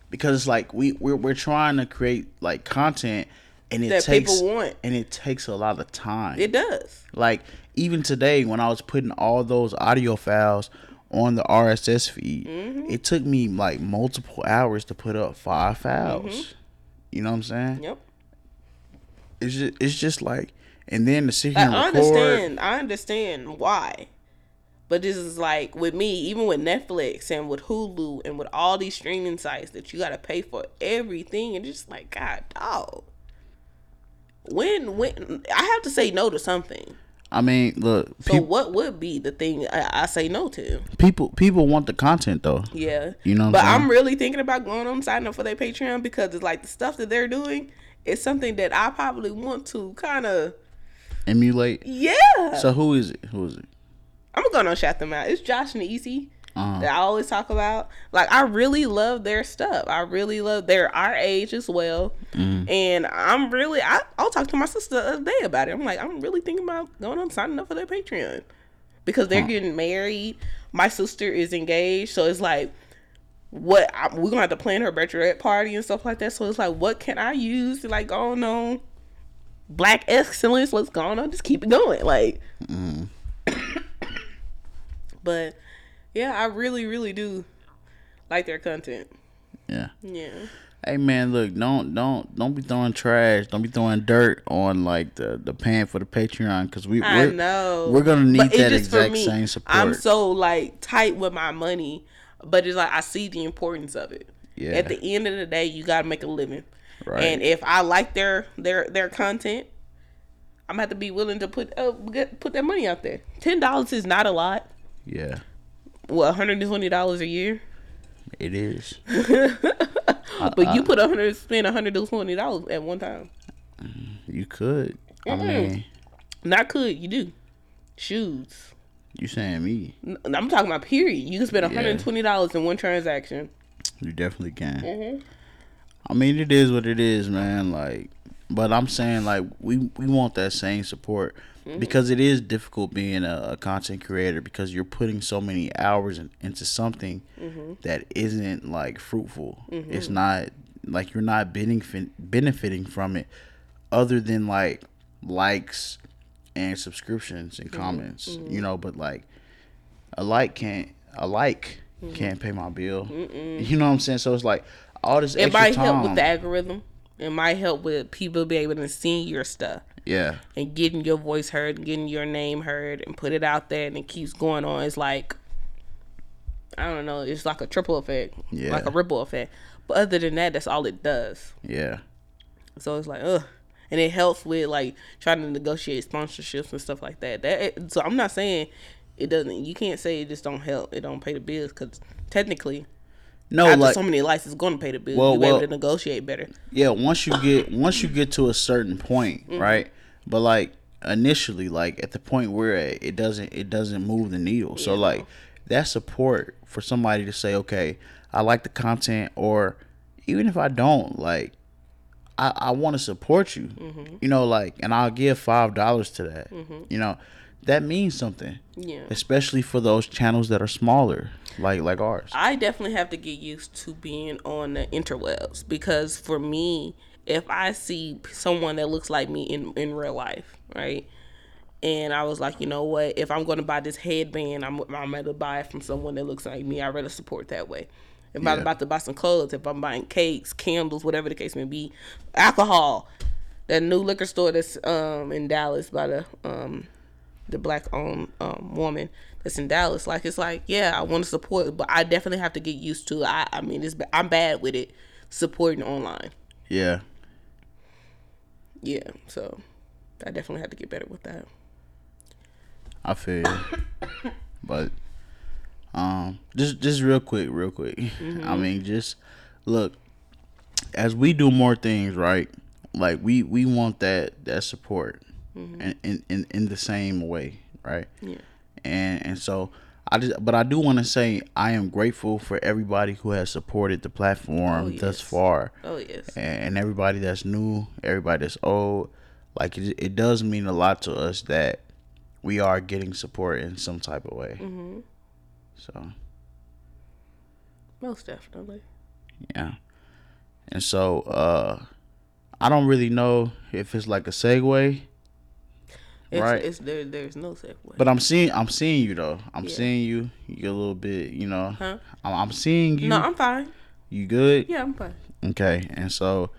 Speaker 1: because it's like we we're, we're trying to create like content and it
Speaker 2: That
Speaker 1: takes
Speaker 2: people want.
Speaker 1: and it takes a lot of time.
Speaker 2: it does.
Speaker 1: Like even today, when I was putting all those audio files on the RSS feed,
Speaker 2: Mm-hmm.
Speaker 1: it took me like multiple hours to put up five files. You know what I'm saying?
Speaker 2: Yep.
Speaker 1: It's just it's just like, and then to sit
Speaker 2: I
Speaker 1: here record.
Speaker 2: understand. I understand why. But this is like with me, even with Netflix and with Hulu and with all these streaming sites that you gotta pay for everything, and just like God, dog. When when I have to say no to something.
Speaker 1: I mean, look,
Speaker 2: So
Speaker 1: peop-
Speaker 2: what would be the thing I, I say no to?
Speaker 1: people people want the content though.
Speaker 2: Yeah.
Speaker 1: You know what I'm
Speaker 2: but
Speaker 1: saying?
Speaker 2: I'm really thinking about going on signing up for their Patreon because it's like the stuff that they're doing is something that I probably want to kind of
Speaker 1: Emulate.
Speaker 2: yeah.
Speaker 1: So who is it? Who is it?
Speaker 2: I'm gonna go on shout them out. It's Josh and Easy
Speaker 1: Uh-huh.
Speaker 2: that I always talk about. Like I really love their stuff. I really love they're our age as well.
Speaker 1: Mm-hmm.
Speaker 2: And I'm really I I'll talk to my sister the other day about it. I'm like, I'm really thinking about going on signing up for their Patreon. Because they're getting married. My sister is engaged, so it's like what I, we're gonna have to plan her bachelorette party and stuff like that. So it's like, what can I use to like go on black excellence? Let's go on, just keep it going. Like, but yeah, I really, really do like their content.
Speaker 1: Yeah.
Speaker 2: Yeah,
Speaker 1: Hey man, look, don't don't don't be throwing trash. Don't be throwing dirt on like the the pan for the Patreon because we
Speaker 2: I
Speaker 1: we're,
Speaker 2: know.
Speaker 1: we're gonna need
Speaker 2: But
Speaker 1: that exact
Speaker 2: me.
Speaker 1: same support.
Speaker 2: I'm so like tight with my money, but it's like I see the importance of it.
Speaker 1: Yeah.
Speaker 2: At the end of the day, you gotta make a living.
Speaker 1: Right.
Speaker 2: And if I like their their their content, I'm gonna have to be willing to put uh, get, put that money out there. Ten dollars is not a lot.
Speaker 1: yeah,
Speaker 2: Well, 120 dollars a year.
Speaker 1: it is.
Speaker 2: But you put a hundred, spend a 120 dollars at one time.
Speaker 1: You could. I mean,
Speaker 2: Not could you do shoes.
Speaker 1: you saying me?
Speaker 2: I'm talking about period. You can spend 120 dollars in one transaction.
Speaker 1: You definitely can.
Speaker 2: Mm-hmm.
Speaker 1: I mean, it is what it is, man. Like, but I'm saying like we we want that same support
Speaker 2: Mm-hmm.
Speaker 1: because it is difficult being a, a content creator because you're putting so many hours in, into something
Speaker 2: Mm-hmm.
Speaker 1: that isn't like fruitful. It's not like you're not benefiting benefiting from it other than like likes and subscriptions and
Speaker 2: Mm-hmm.
Speaker 1: comments, you know. But like a like can't a like
Speaker 2: Mm-hmm.
Speaker 1: can't pay my bill. You know what I'm saying? So it's like all this
Speaker 2: It
Speaker 1: extra
Speaker 2: might
Speaker 1: time.
Speaker 2: help with the algorithm. It might help with people be able to see your stuff
Speaker 1: yeah,
Speaker 2: and getting your voice heard and getting your name heard and put it out there and it keeps going on. It's like I don't know. It's like a triple effect,
Speaker 1: Yeah.
Speaker 2: like a ripple effect. But other than that, that's all it does.
Speaker 1: yeah,
Speaker 2: So it's like, ugh. And it helps with like trying to negotiate sponsorships and stuff like that. That so I'm not saying it doesn't. You can't say it just don't help. It don't pay the bills because technically,
Speaker 1: no,
Speaker 2: after
Speaker 1: like
Speaker 2: so many likes, it's going to pay the bill.
Speaker 1: Well,
Speaker 2: be
Speaker 1: well-
Speaker 2: able to negotiate better.
Speaker 1: yeah. Once you get once you get to a certain point,
Speaker 2: Mm-hmm.
Speaker 1: right? But like initially, like at the point we're at, it doesn't it doesn't move the needle. So like that support for somebody to say, okay, I like the content, or even if I don't, like I, I want to support you.
Speaker 2: Mm-hmm.
Speaker 1: You know, like, and I'll give five dollars to that. You know, that means something.
Speaker 2: Yeah.
Speaker 1: Especially for those channels that are smaller, like like ours.
Speaker 2: I definitely have to get used to being on the interwebs because for me, if I see someone that looks like me in in real life, right? And I was like, you know what? If I'm going to buy this headband, I'm I'm going to buy it from someone that looks like me. I rather support that way. If I'm about to buy some clothes, if I'm buying cakes, candles, whatever the case may be, alcohol, that new liquor store that's um in Dallas by the um the black owned um, woman that's in Dallas. Like it's like, yeah, I want to support, but I definitely have to get used to. I I mean, it's I'm bad with it supporting online.
Speaker 1: Yeah.
Speaker 2: Yeah, so I definitely have to get better with that.
Speaker 1: I feel you. but um just just real quick, real quick. I mean just look as we do more things, right? Like we we want that that support in, in in in the same way, right?
Speaker 2: Yeah.
Speaker 1: And and so I just but I do want to say I am grateful for everybody who has supported the platform
Speaker 2: Oh,
Speaker 1: thus far
Speaker 2: Oh yes.
Speaker 1: and everybody that's new, everybody that's old, like it, it does mean a lot to us that we are getting support in some type of way.
Speaker 2: Mm-hmm.
Speaker 1: So
Speaker 2: Most definitely.
Speaker 1: yeah, and so uh, I don't really know if it's like a segue,
Speaker 2: It's,
Speaker 1: Right.
Speaker 2: It's there. There's no segue.
Speaker 1: but I'm seeing I'm seeing you though. I'm
Speaker 2: Yeah.
Speaker 1: seeing you. You're a little bit, you know.
Speaker 2: huh?
Speaker 1: I'm, I'm seeing you.
Speaker 2: No, I'm fine.
Speaker 1: you good?
Speaker 2: Yeah, I'm fine.
Speaker 1: Okay, and so,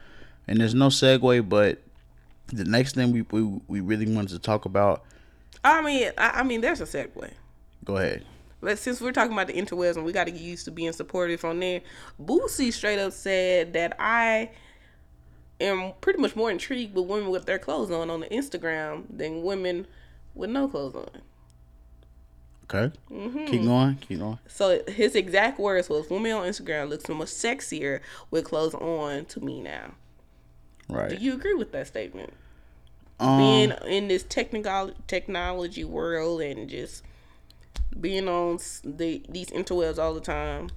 Speaker 1: and there's no segue, but the next thing we we, we really wanted to talk about.
Speaker 2: I mean, I, I mean, there's a segue.
Speaker 1: Go ahead.
Speaker 2: But since we're talking about the interwebs and we got to get used to being supportive on there, Boosie straight up said that I am pretty much more intrigued with women with their clothes on on the Instagram than women with no clothes on.
Speaker 1: Okay.
Speaker 2: Mm-hmm.
Speaker 1: Keep going. Keep going.
Speaker 2: So his exact words was, "Women on Instagram look so much sexier with clothes on to me now."
Speaker 1: Right.
Speaker 2: Do you agree with that statement?
Speaker 1: Um,
Speaker 2: being in this technical technology world and just being on the these interwebs all the time,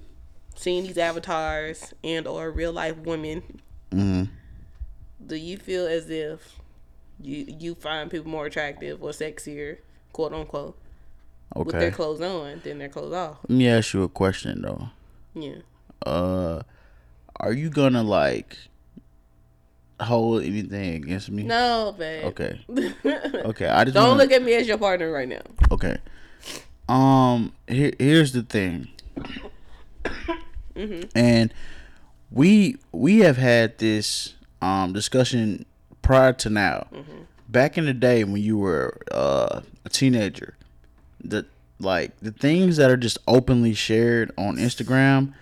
Speaker 2: seeing these avatars and or real life women,
Speaker 1: mhm.
Speaker 2: Do you feel as if you you find people more attractive or sexier, quote unquote, with their clothes on than their clothes off?
Speaker 1: Let me ask you a question though.
Speaker 2: Yeah.
Speaker 1: Uh, are you gonna like hold anything against me?
Speaker 2: No, babe.
Speaker 1: Okay. Okay. I just
Speaker 2: Don't
Speaker 1: wanna,
Speaker 2: look at me as your partner right now.
Speaker 1: Okay. Um. Here, here's the thing. And we we have had this um discussion prior to now. Back in the day when you were uh, a teenager, the like the things that are just openly shared on Instagram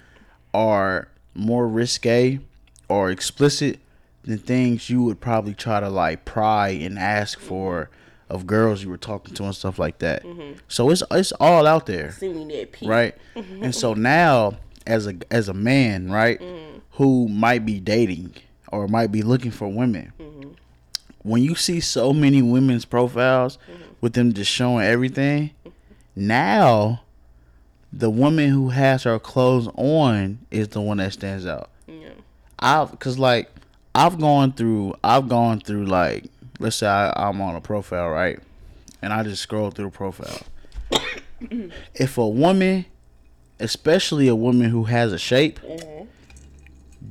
Speaker 1: are more risque or explicit than things you would probably try to like pry and ask for of girls you were talking to and stuff like that. So it's it's all out there,
Speaker 2: See me that peak.
Speaker 1: right? and so now as a as a man, right, who might be dating or might be looking for women, mm-hmm. when you see so many women's profiles mm-hmm. with them just showing everything, now the woman who has her clothes on is the one that stands out.
Speaker 2: Yeah.
Speaker 1: I've cause like I've gone through I've gone through like let's say I, I'm on a profile right, and I just scroll through the profile. if a woman, especially a woman who has a shape, mm-hmm.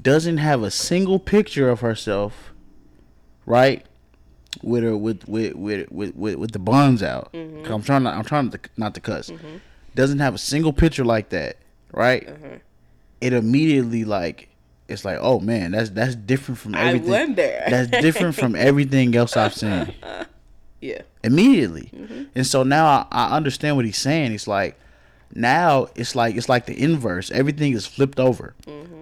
Speaker 1: Doesn't have a single picture of herself, right, with her with with with with, with, with the buns out. Mm-hmm. 'Cause I'm trying to I'm trying to not to cuss. Mm-hmm. Doesn't have a single picture like that, right? Mm-hmm. It immediately like it's like oh man that's that's different from everything.
Speaker 2: I wonder.
Speaker 1: that's different from everything else I've seen
Speaker 2: Yeah.
Speaker 1: immediately. And so now I, I understand what he's saying. It's like now it's like it's like the inverse. Everything is flipped over.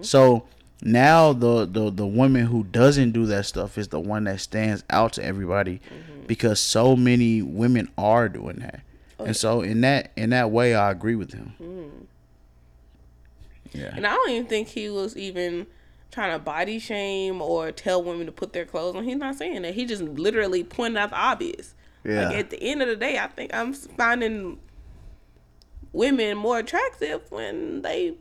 Speaker 1: So now the, the the woman who doesn't do that stuff is the one that stands out to everybody mm-hmm. because so many women are doing that. Oh, and so in that in that way I agree with him. Mm-hmm. Yeah.
Speaker 2: And I don't even think he was even trying to body shame or tell women to put their clothes on. He's not saying that. He just literally pointed out the obvious.
Speaker 1: Yeah.
Speaker 2: Like at the end of the day, I think I'm finding women more attractive when they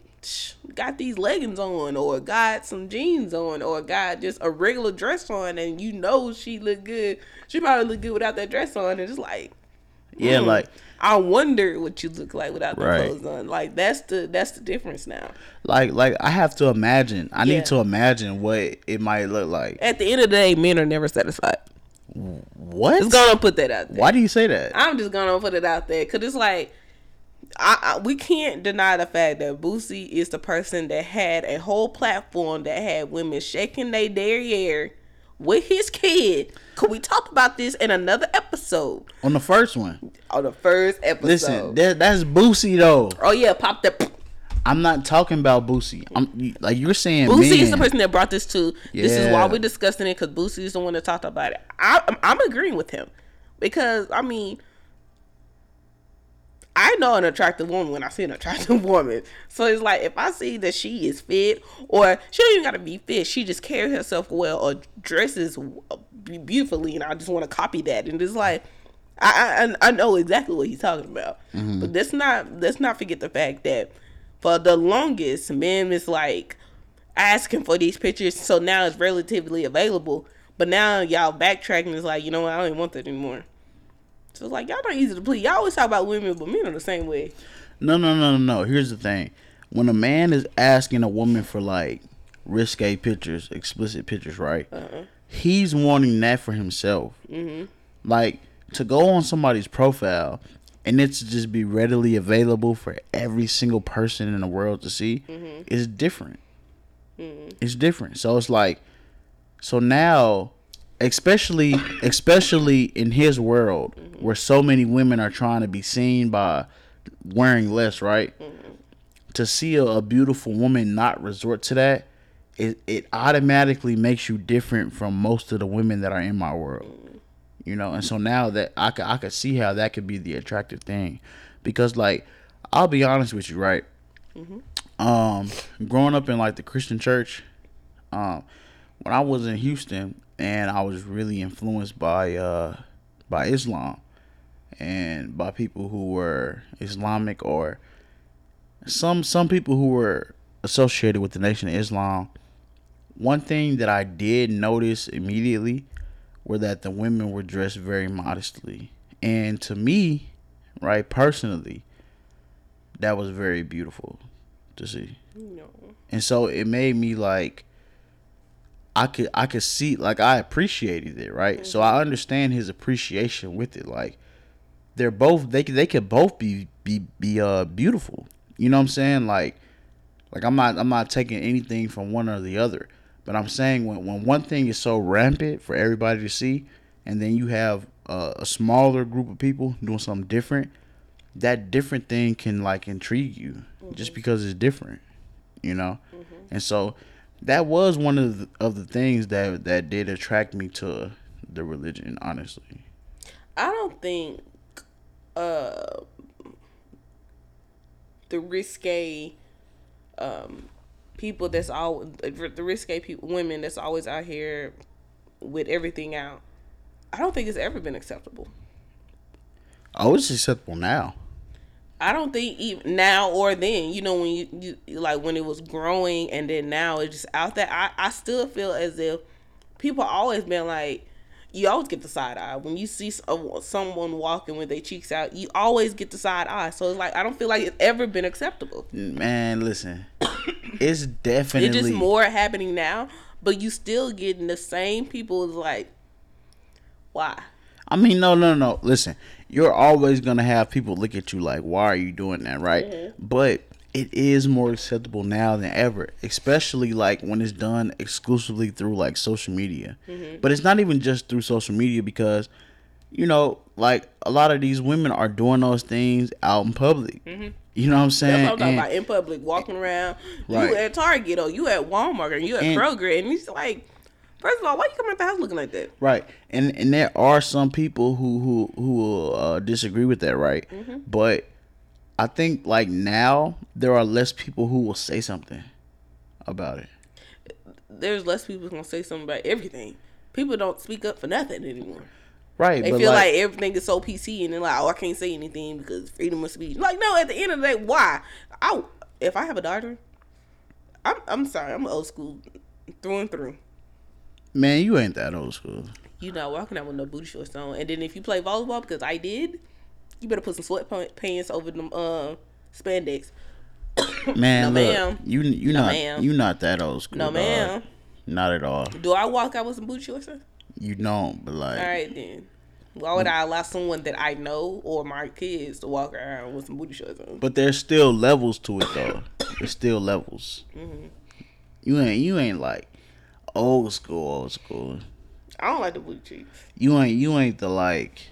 Speaker 2: got these leggings on or got some jeans on or got just a regular dress on and you know she look good. She probably look good without that dress on and it's like
Speaker 1: Yeah,
Speaker 2: hmm,
Speaker 1: like
Speaker 2: I wonder what you look like without the
Speaker 1: Right.
Speaker 2: clothes on. Like that's the that's the difference now.
Speaker 1: like like I have to imagine. I
Speaker 2: Yeah.
Speaker 1: need to imagine what it might look like.
Speaker 2: At the end of the day, men are never satisfied.
Speaker 1: What?
Speaker 2: Just gonna put that out there.
Speaker 1: Why do you say that?
Speaker 2: I'm just gonna put it out there because it's like I, I we can't deny the fact that Boosie is the person that had a whole platform that had women shaking their derriere with his kid. Could we talk about this in another episode?
Speaker 1: On the first one.
Speaker 2: On the first episode.
Speaker 1: Listen, that, that's Boosie though.
Speaker 2: oh yeah, pop that.
Speaker 1: I'm not talking about Boosie. I'm like you're saying.
Speaker 2: Boosie
Speaker 1: men.
Speaker 2: is the person that brought this to. This is why we're discussing it because Boosie is the one that talked about it. I, I'm, I'm agreeing with him because I mean, I know an attractive woman when I see an attractive woman. So it's like if I see that she is fit, or she don't even gotta be fit, she just carries herself well or dresses beautifully, and I just want to copy that. And it's like. I, I I know exactly what he's talking about, mm-hmm. but let's not let's not forget the fact that for the longest, men is like asking for these pictures, so now it's relatively available. But now y'all backtracking is like, you know what, I don't even want that anymore. So it's like y'all not easy to please. Y'all always talk about women, but men are the same way.
Speaker 1: No, no, no, no, no. Here's the thing: when a man is asking a woman for like risque pictures, explicit pictures, right? Uh-uh. He's wanting that for himself. Mm-hmm. Like to go on somebody's profile and it to just be readily available for every single person in the world to see mm-hmm. is different. Mm-hmm. It's different. So it's like, so now, especially especially in his world mm-hmm. where so many women are trying to be seen by wearing less, right? Mm-hmm. To see a, a beautiful woman not resort to that, it it automatically makes you different from most of the women that are in my world. Mm-hmm you know. And so now that I could I could see how that could be the attractive thing, because like I'll be honest with you, right? Mm-hmm. Um, growing up in like the Christian church, um, when I was in Houston and I was really influenced by uh by Islam and by people who were Islamic or some some people who were associated with the Nation of Islam. One thing that I did notice immediately were that the women were dressed very modestly. And to me, right, personally, that was very beautiful to see. No. And so it made me like I could I could see like I appreciated it, right? Mm-hmm. So I understand his appreciation with it. Like they're both they they could both be be be uh beautiful. You know what I'm saying? Like like I'm not I'm not taking anything from one or the other. But I'm saying when, when one thing is so rampant for everybody to see, and then you have a, a smaller group of people doing something different, that different thing can like intrigue you mm-hmm. just because it's different, you know. Mm-hmm. And so that was one of the, of the things that that did attract me to the religion. Honestly,
Speaker 2: I don't think uh the risque um people that's all the risque people, women that's always out here with everything out. I don't think it's ever been acceptable.
Speaker 1: Oh, it's acceptable now.
Speaker 2: I don't think even now or then, you know, when you, you like when it was growing and then now it's just out there. I, I still feel as if people always been like, you always get the side eye when you see someone walking with their cheeks out. You always get the side eye. So it's like I don't feel like it's ever been acceptable.
Speaker 1: Man, listen, it's definitely
Speaker 2: it's just more happening now, but you still getting the same people. is Like, why?
Speaker 1: I mean, no, no, no. Listen, you're always gonna have people look at you like, "Why are you doing that?" Right? Mm-hmm. But it is more acceptable now than ever, especially like when it's done exclusively through like social media. Mm-hmm. But it's not even just through social media because, you know, like a lot of these women are doing those things out in public. Mm-hmm. You know what I'm saying?
Speaker 2: That's what I'm talking and, about in public, walking around. Right. You at Target or you at Walmart or you at and, Kroger, and it's like, first of all, why you coming at the house looking like that?
Speaker 1: Right, and and there are some people who who who will uh, disagree with that, right? Mm-hmm. But I think like now there are less people who will say something about it.
Speaker 2: There's less people gonna say something about everything. People don't speak up for nothing anymore.
Speaker 1: Right.
Speaker 2: They feel like, like, everything is so PC and they're like, oh, I can't say anything because freedom of speech. Like, no, at the end of the day, why? I if I have a daughter, I'm I'm sorry, I'm old school through and through.
Speaker 1: Man, you ain't that old school.
Speaker 2: You not walking out with no booty shorts on. And then if you play volleyball, because I did, you better put some sweatpants over them uh, spandex.
Speaker 1: Man, no, look, ma'am. you you no, not ma'am. you not that old school. No, ma'am. Not at all.
Speaker 2: Do I walk out with some booty shorts?
Speaker 1: You don't, but like.
Speaker 2: All right then. Why would I allow someone that I know or my kids to walk around with some booty shorts on?
Speaker 1: But there's still levels to it though. there's still levels. Mm-hmm. You ain't you ain't like old school old school.
Speaker 2: I don't like the blue cheeks.
Speaker 1: You ain't you ain't the like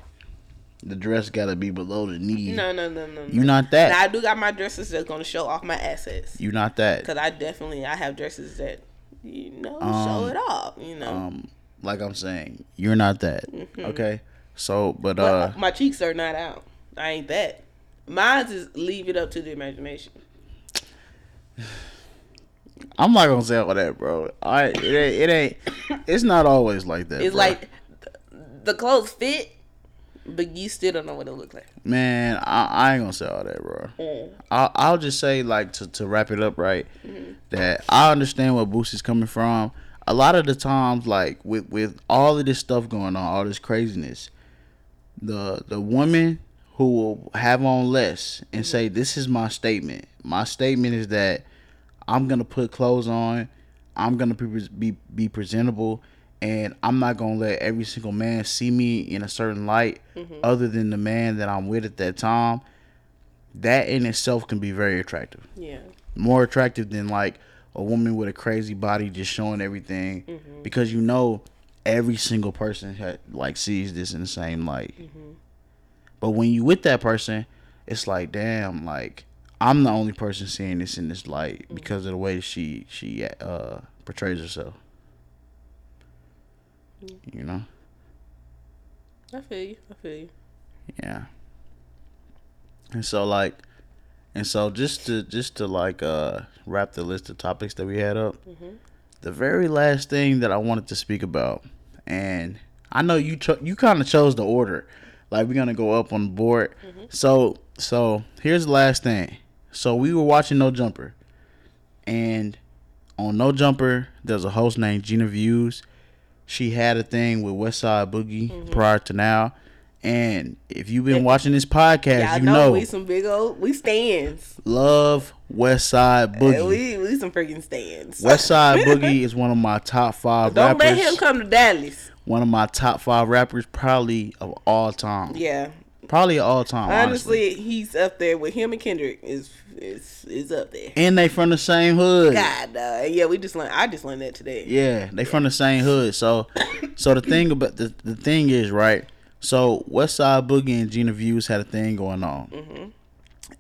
Speaker 1: the dress gotta be below the knee.
Speaker 2: No, no, no, no.
Speaker 1: You're not that.
Speaker 2: Now, I do got my dresses that's gonna show off my assets.
Speaker 1: You're not that.
Speaker 2: Cause I definitely I have dresses that you know um, show it off. You know. Um,
Speaker 1: like I'm saying, you're not that. Mm-hmm. Okay. So, but uh,
Speaker 2: my cheeks are not out. I ain't that. Mine's is leave it up to the imagination.
Speaker 1: I'm not gonna say all that, bro. I it ain't, it ain't it's not always like that.
Speaker 2: It's bro. like the clothes fit but you still don't know what it look like.
Speaker 1: Man, I, I ain't gonna say all that, bro. Mm. I'll, I'll just say like to, to wrap it up, right? Mm-hmm. That I understand where Boosie's coming from. A lot of the times, like with with all of this stuff going on, all this craziness, the the woman who will have on less and say this is my statement. My statement is that I'm gonna put clothes on. I'm gonna be be, be presentable, and I'm not gonna let every single man see me in a certain light, mm-hmm. other than the man that I'm with at that time. That in itself can be very attractive.
Speaker 2: Yeah.
Speaker 1: More attractive than like a woman with a crazy body just showing everything, mm-hmm. because you know every single person ha like sees this in the same light. Mm-hmm. But when you with that person, it's like, damn, like I'm the only person seeing this in this light because of the way she she uh portrays herself. You know,
Speaker 2: I feel you. I feel you.
Speaker 1: yeah. And so like, and so just to just to like uh wrap the list of topics that we had up, the very last thing that I wanted to speak about, and I know you cho- you kind of chose the order, like we're gonna go up on the board. So so here's the last thing. So we were watching No Jumper, and on No Jumper, there's a host named Gina Views. She had a thing with Westside Boogie mm-hmm. prior to now. And if you've been watching this podcast,
Speaker 2: I
Speaker 1: you
Speaker 2: know,
Speaker 1: know,
Speaker 2: we some big old we stands.
Speaker 1: love Westside uh, Boogie.
Speaker 2: We we some freaking stands.
Speaker 1: Westside Boogie is one of my top five
Speaker 2: Don't
Speaker 1: rappers.
Speaker 2: let him come to Dallas.
Speaker 1: One of my top five rappers, probably of all time.
Speaker 2: Yeah.
Speaker 1: Probably all time. Honestly,
Speaker 2: Honestly, he's up there with him and Kendrick is is is up there.
Speaker 1: and they from the same hood.
Speaker 2: God, uh, yeah, we just learned. I just learned that today.
Speaker 1: Yeah, they from the same hood. So, so the thing about the the thing is right. So Westside Boogie and Gina Views had a thing going on,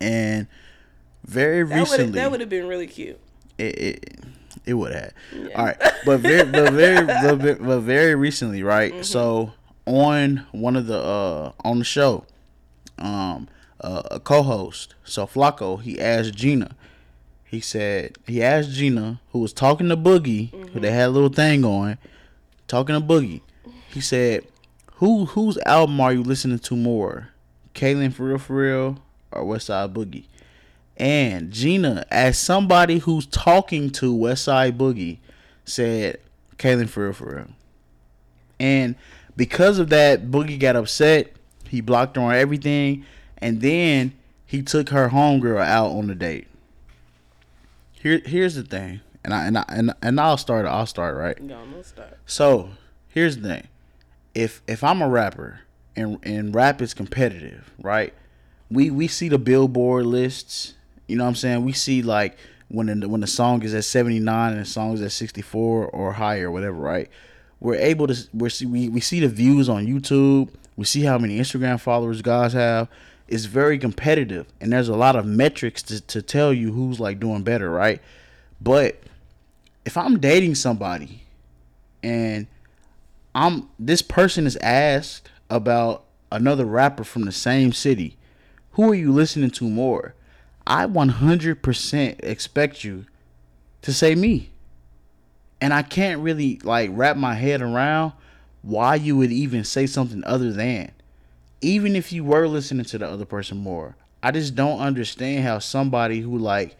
Speaker 1: and very
Speaker 2: Mm-hmm. That
Speaker 1: recently,
Speaker 2: that would have been really cute.
Speaker 1: it it, it would have. All right, but very but very but, but very recently, right?
Speaker 2: Mm-hmm.
Speaker 1: So on one of the uh on the show, um, uh, a co-host, so Flacco, he asked Gina. He said he asked Gina, who was talking to Boogie, who they had a little thing on, talking to Boogie. He said, "Who whose album are you listening to more, Kalan for real for real or Westside Boogie?" And Gina, as somebody who's talking to Westside Boogie, said, "Kalan for real for real." And because of that, Boogie got upset. He blocked her on everything, and then he took her homegirl out on a date. Here, here's the thing, and I and I and, and I'll start. I'll start right.
Speaker 2: No, no start.
Speaker 1: So here's the thing: if if I'm a rapper and and rap is competitive, right? We we see the Billboard lists. You know what I'm saying? We see like when the, when the song is at 79 and the song is at 64 or higher, whatever, right? We're able to we see we, we see the views on YouTube. We see how many Instagram followers guys have. It's very competitive, and there's a lot of metrics to, to tell you who's like doing better, right? But if I'm dating somebody and I'm this person is asked about another rapper from the same city. Who are you listening to more? I 100% expect you to say me. And I can't really like wrap my head around why you would even say something other than even if you were listening to the other person more. I just don't understand how somebody who like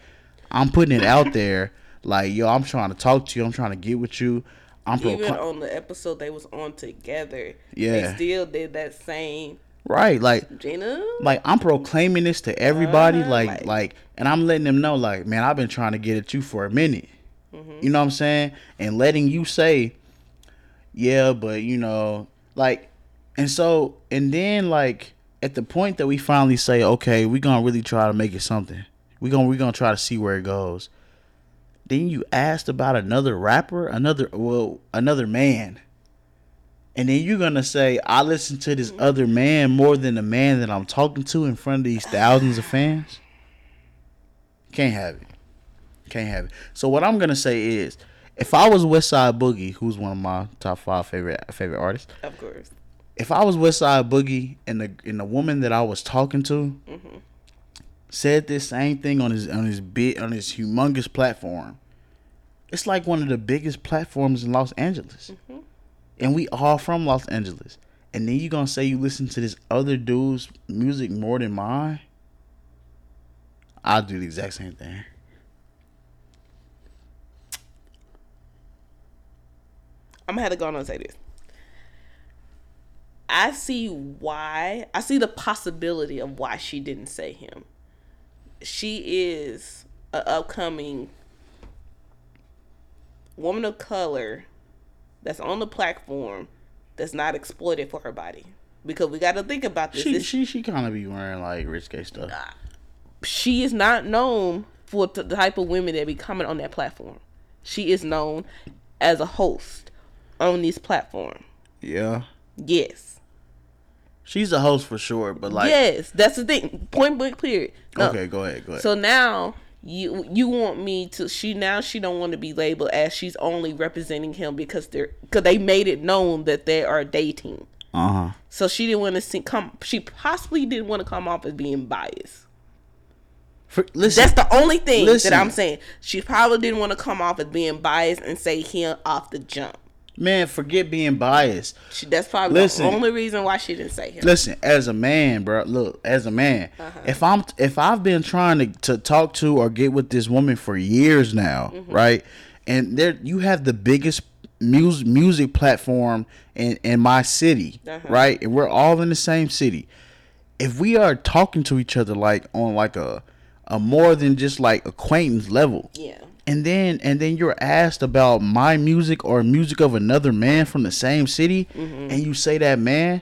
Speaker 1: I'm putting it out there like yo, I'm trying to talk to you, I'm trying to get with you. I'm
Speaker 2: Even on the episode they was on together,
Speaker 1: Yeah.
Speaker 2: they still did that same
Speaker 1: right like
Speaker 2: Gina.
Speaker 1: like I'm proclaiming this to everybody,
Speaker 2: Uh-huh,
Speaker 1: like,
Speaker 2: like-
Speaker 1: like, and I'm letting them know, like, man, I've been trying to get at you for a minute.
Speaker 2: Mm-hmm.
Speaker 1: You know what I'm saying? And letting you say, yeah, but you know, like, and so, and then like at the point that we finally say, okay, we're gonna really try to make it something. We gonna we're gonna try to see where it goes. Then you asked about another rapper, another well, another man. And then you're gonna say, I listen to this other man more than the man that I'm talking to in front of these thousands of fans. Can't have it. Can't have it. So what I'm gonna say is, if I was Westside Boogie, who's one of my top five favorite favorite artists,
Speaker 2: Of course.
Speaker 1: if I was Westside Boogie and the and the woman that I was talking to mm-hmm. said this same thing on his on his big on his humongous platform, it's like one of the biggest platforms in Los Angeles, mm-hmm. and we all from Los Angeles. And then you gonna say you listen to this other dude's music more than mine? I'll do the exact same thing.
Speaker 2: I'm gonna have to go on and say this. I see why. I see the possibility of why she didn't say him. She is an upcoming woman of color that's on the platform that's not exploited for her body. Because we got to think about this.
Speaker 1: She she she kind of be wearing like risque stuff.
Speaker 2: Ah, she is not known for the type of women that be coming on that platform. She is known as a host on this platform.
Speaker 1: Yeah,
Speaker 2: Yes.
Speaker 1: she's a host for sure. But like,
Speaker 2: yes, that's the thing. Point blank period. No.
Speaker 1: okay, go ahead, go ahead.
Speaker 2: So now you you want me to she now she don't want to be labeled as she's only representing him because they're because they made it known that they are dating.
Speaker 1: uh huh.
Speaker 2: So she didn't want to see come she possibly didn't want to come off as being biased.
Speaker 1: Listen,
Speaker 2: That's the only thing
Speaker 1: Listen.
Speaker 2: that I'm saying. She probably didn't want to come off as being biased and say him off the jump.
Speaker 1: Man, forget being biased.
Speaker 2: She, that's probably
Speaker 1: Listen.
Speaker 2: the only reason why she didn't say him.
Speaker 1: Listen, as a man, bro. Look, as a man,
Speaker 2: Uh-huh.
Speaker 1: if I'm if I've been trying to, to talk to or get with this woman for years now,
Speaker 2: Mm-hmm.
Speaker 1: right? And there you have the biggest music music platform in in my city,
Speaker 2: Uh-huh.
Speaker 1: right? And we're all in the same city. If we are talking to each other like on like a a more than just like acquaintance level,
Speaker 2: Yeah.
Speaker 1: And then and then you're asked about my music or music of another man from the same city
Speaker 2: Mm-hmm.
Speaker 1: and you say that man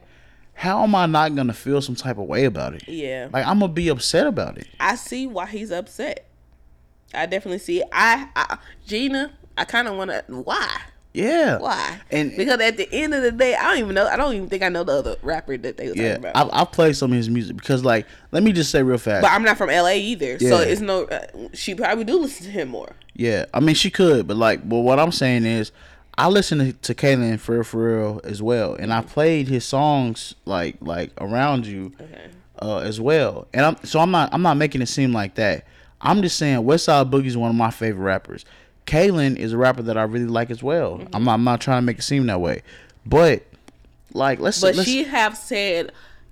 Speaker 1: how am i not gonna feel some type of way about it
Speaker 2: Yeah.
Speaker 1: like i'm gonna be upset about it
Speaker 2: I see why he's upset. I definitely see it. I, I Gina, I kind of want to. Why?
Speaker 1: Yeah
Speaker 2: Why?
Speaker 1: and
Speaker 2: Because at the end of the day, I don't even know. I don't even think I know the other rapper that they were
Speaker 1: yeah
Speaker 2: talking about.
Speaker 1: I, i've played some of his music because like let me just say real fast
Speaker 2: but I'm not from LA either, so it's no. Uh, she probably do listen to him more.
Speaker 1: yeah i mean she could but like but what i'm saying is I listen to, to Kalan for real, for real as well, and I played his songs like like around you
Speaker 2: Okay.
Speaker 1: uh, as well. And I'm so I'm not I'm not making it seem like that. I'm just saying Westside Boogie is one of my favorite rappers. Kalan is a rapper that I really like as well.
Speaker 2: Mm-hmm.
Speaker 1: I'm not I'm not trying to make it seem that way, but like let's
Speaker 2: But
Speaker 1: let's,
Speaker 2: she have said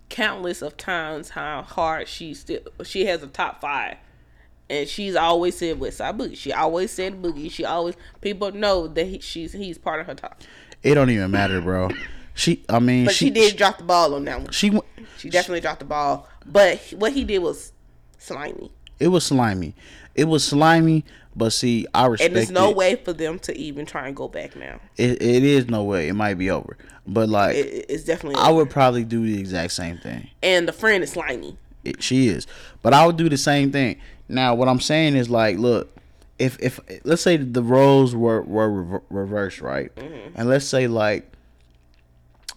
Speaker 2: countless of times how hard she still she has a top five. And she's always said Westside Boogie. She always said Boogie. She always people know that he, she's he's part of her top.
Speaker 1: it don't even matter, bro. She I mean
Speaker 2: But she, did drop the ball on that one.
Speaker 1: she went-
Speaker 2: She definitely dropped the ball. But what he did was slimy.
Speaker 1: it was slimy. It was slimy, but see I respect
Speaker 2: And there's no
Speaker 1: it.
Speaker 2: way for them to even try and go back now.
Speaker 1: It, it is no way. It might be over, but like
Speaker 2: It, it- it's definitely.
Speaker 1: I would probably do the exact same thing.
Speaker 2: and the friend is slimy.
Speaker 1: It, she is, but I would do the same thing. Now, what I'm saying is like, look, if if let's say the roles were were rever- reversed, right, mm-hmm. and let's say like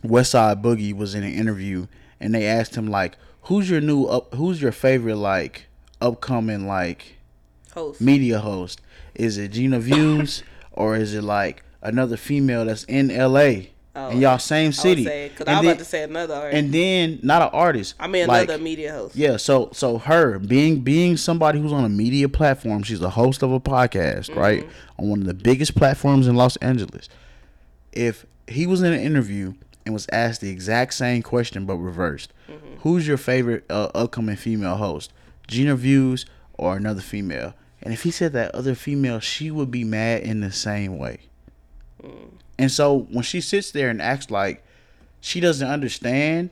Speaker 1: Westside Boogie was in an interview and they asked him like, who's your new up, who's your favorite like upcoming like
Speaker 2: Host.
Speaker 1: media host? Is it Gina Views or is it like another female that's in L.A.
Speaker 2: Oh,
Speaker 1: in y'all same city?
Speaker 2: say because
Speaker 1: And
Speaker 2: I was
Speaker 1: then-
Speaker 2: about to say another. Already.
Speaker 1: and then not an artist.
Speaker 2: I mean
Speaker 1: like,
Speaker 2: another media host.
Speaker 1: yeah, so so her being being somebody who's on a media platform, she's a host of a podcast, right? On one of the biggest platforms in Los Angeles. If he was in an interview and was asked the exact same question but reversed, who's your favorite uh, upcoming female host? Gina Views or another female? And if he said that other female, she would be mad in the same way. And so when she sits there and acts like she doesn't understand,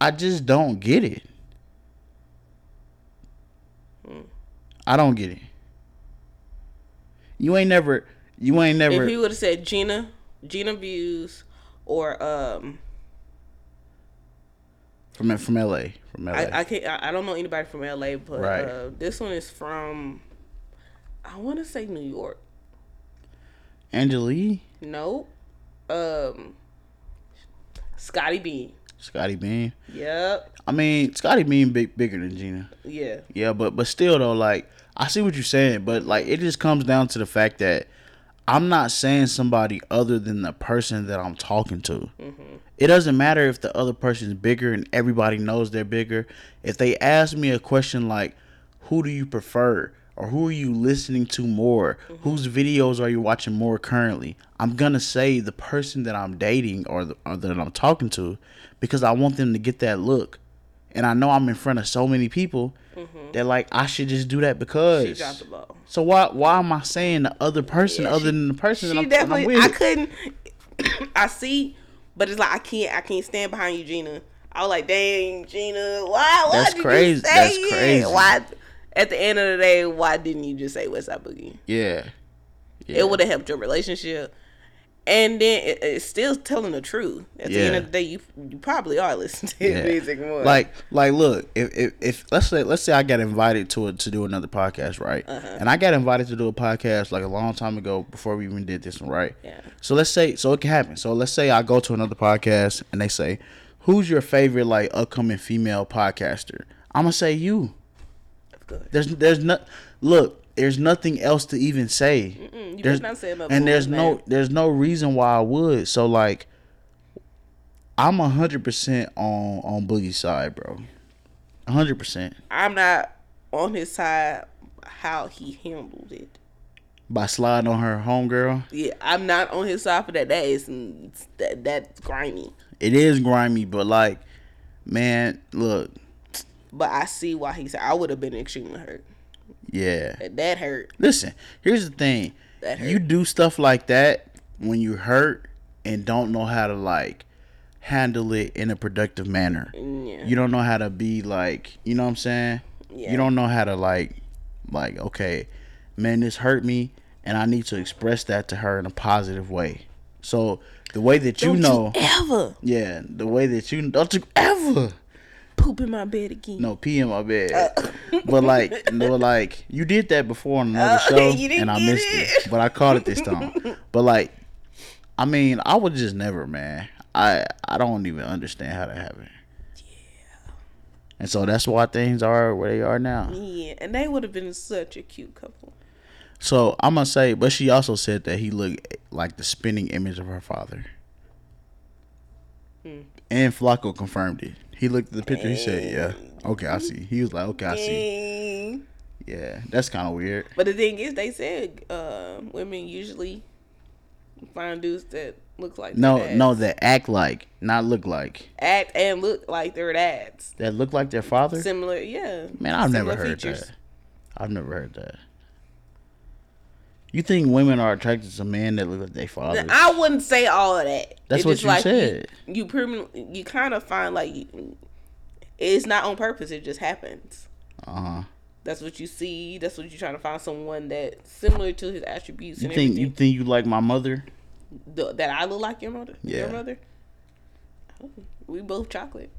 Speaker 1: I just don't get it. I don't get it. You ain't never you ain't never
Speaker 2: If he would have said Gina, Gina Views, or um,
Speaker 1: from from LA. From LA.
Speaker 2: I, I can't. I, I don't know anybody from LA, but
Speaker 1: Right.
Speaker 2: uh, this one is from. I want to say New York.
Speaker 1: Angelique,
Speaker 2: Nope. Um, Scotty Bean.
Speaker 1: Scotty Bean.
Speaker 2: Yep.
Speaker 1: I mean, Scotty Bean big bigger than Gina.
Speaker 2: Yeah.
Speaker 1: Yeah, but but still though, like I see what you're saying, but like it just comes down to the fact that I'm not saying somebody other than the person that I'm talking to. Mm-hmm. It doesn't matter if the other person's bigger and everybody knows they're bigger. If they ask me a question like, "Who do you prefer?" or "Who are you listening to more?" Mm-hmm. "Whose videos are you watching more currently?" I'm gonna say the person that I'm dating or, the, or that I'm talking to because I want them to get that look and I know I'm in front of so many people Mm-hmm. that like I should just do that because.
Speaker 2: She dropped the ball.
Speaker 1: So why why am I saying the other person
Speaker 2: Yeah,
Speaker 1: other
Speaker 2: she-
Speaker 1: than the person that
Speaker 2: She
Speaker 1: I'm,
Speaker 2: definitely.
Speaker 1: with?
Speaker 2: I couldn't. I see But it's like I can't I can't stand behind you, Gina. I was like, dang, Gina, why? Why
Speaker 1: That's
Speaker 2: did
Speaker 1: crazy.
Speaker 2: you say
Speaker 1: That's
Speaker 2: it?
Speaker 1: crazy.
Speaker 2: Why? At the end of the day, why didn't you just say West Side Boogie?
Speaker 1: Yeah. yeah.
Speaker 2: It would have helped your relationship. And then it, it's still telling the truth. At the end of the day, you you probably are listening to
Speaker 1: Yeah.
Speaker 2: music more.
Speaker 1: Like, like, look, if, if, if let's say let's say I got invited to a, to do another podcast, right?
Speaker 2: Uh-huh.
Speaker 1: And I got invited to do a podcast like a long time ago before we even did this one, right?
Speaker 2: Yeah.
Speaker 1: So let's say, so it can happen. So let's say I go to another podcast and they say, "Who's your favorite like upcoming female podcaster?" I'm gonna say you.
Speaker 2: of course.
Speaker 1: There's there's not look. There's nothing else to even say.
Speaker 2: You
Speaker 1: There's
Speaker 2: not
Speaker 1: and there's no there's no reason why I would. So like, I'm a hundred percent on on Boogie's side, bro. A hundred percent
Speaker 2: I'm not on his side how he handled it.
Speaker 1: by sliding on her homegirl.
Speaker 2: Yeah, I'm not on his side for that. That is that that's grimy.
Speaker 1: It is grimy, but like, man, look,
Speaker 2: But I see why he said I would have been extremely hurt.
Speaker 1: Yeah.
Speaker 2: That, that hurt.
Speaker 1: Listen, here's the thing.
Speaker 2: That hurt.
Speaker 1: You do stuff like that when you hurt and don't know how to like handle it in a productive manner.
Speaker 2: Mm, yeah.
Speaker 1: You don't know how to be like, you know what I'm saying?
Speaker 2: Yeah.
Speaker 1: You don't know how to like like okay, man, this hurt me and I need to express that to her in a positive way. So the way that you
Speaker 2: Don't
Speaker 1: know,
Speaker 2: ever
Speaker 1: yeah, the way that you don't you ever
Speaker 2: poop in my bed again.
Speaker 1: no pee in my bed, but like no, like you did that before on another
Speaker 2: Uh,
Speaker 1: show and I missed
Speaker 2: it.
Speaker 1: it, but I caught it this time. but like, I mean, I would just never, man. I I don't even understand how that happened. Yeah. And so that's why things are where they are now.
Speaker 2: Yeah, and they would have been such a cute couple.
Speaker 1: So I'm gonna say, but she also said that he looked like the spinning image of her father.
Speaker 2: Hmm.
Speaker 1: And Flacco confirmed it. He looked at the picture. He said, "Yeah, okay, I see." He was like, "Okay, I see." Yeah, that's kind of weird.
Speaker 2: But the thing is, they said uh, women usually find dudes that look like
Speaker 1: No,
Speaker 2: their
Speaker 1: no, that act like, not look like.
Speaker 2: act and look like their dads.
Speaker 1: That look like their father.
Speaker 2: Similar, yeah.
Speaker 1: Man, I've never
Speaker 2: Similar
Speaker 1: heard that. I've never heard that. You think women are attracted to men that look like their fathers?
Speaker 2: I wouldn't say all of that.
Speaker 1: That's
Speaker 2: It's
Speaker 1: what you
Speaker 2: like
Speaker 1: said.
Speaker 2: You, you permanently, you kind of find like you, it's not on purpose. It just happens.
Speaker 1: Uh huh.
Speaker 2: That's what you see. That's what you're trying to find someone that similar to his attributes
Speaker 1: You think you think you like my mother?
Speaker 2: The- that I look like your mother.
Speaker 1: Yeah.
Speaker 2: Your mother. Oh, We both chocolate.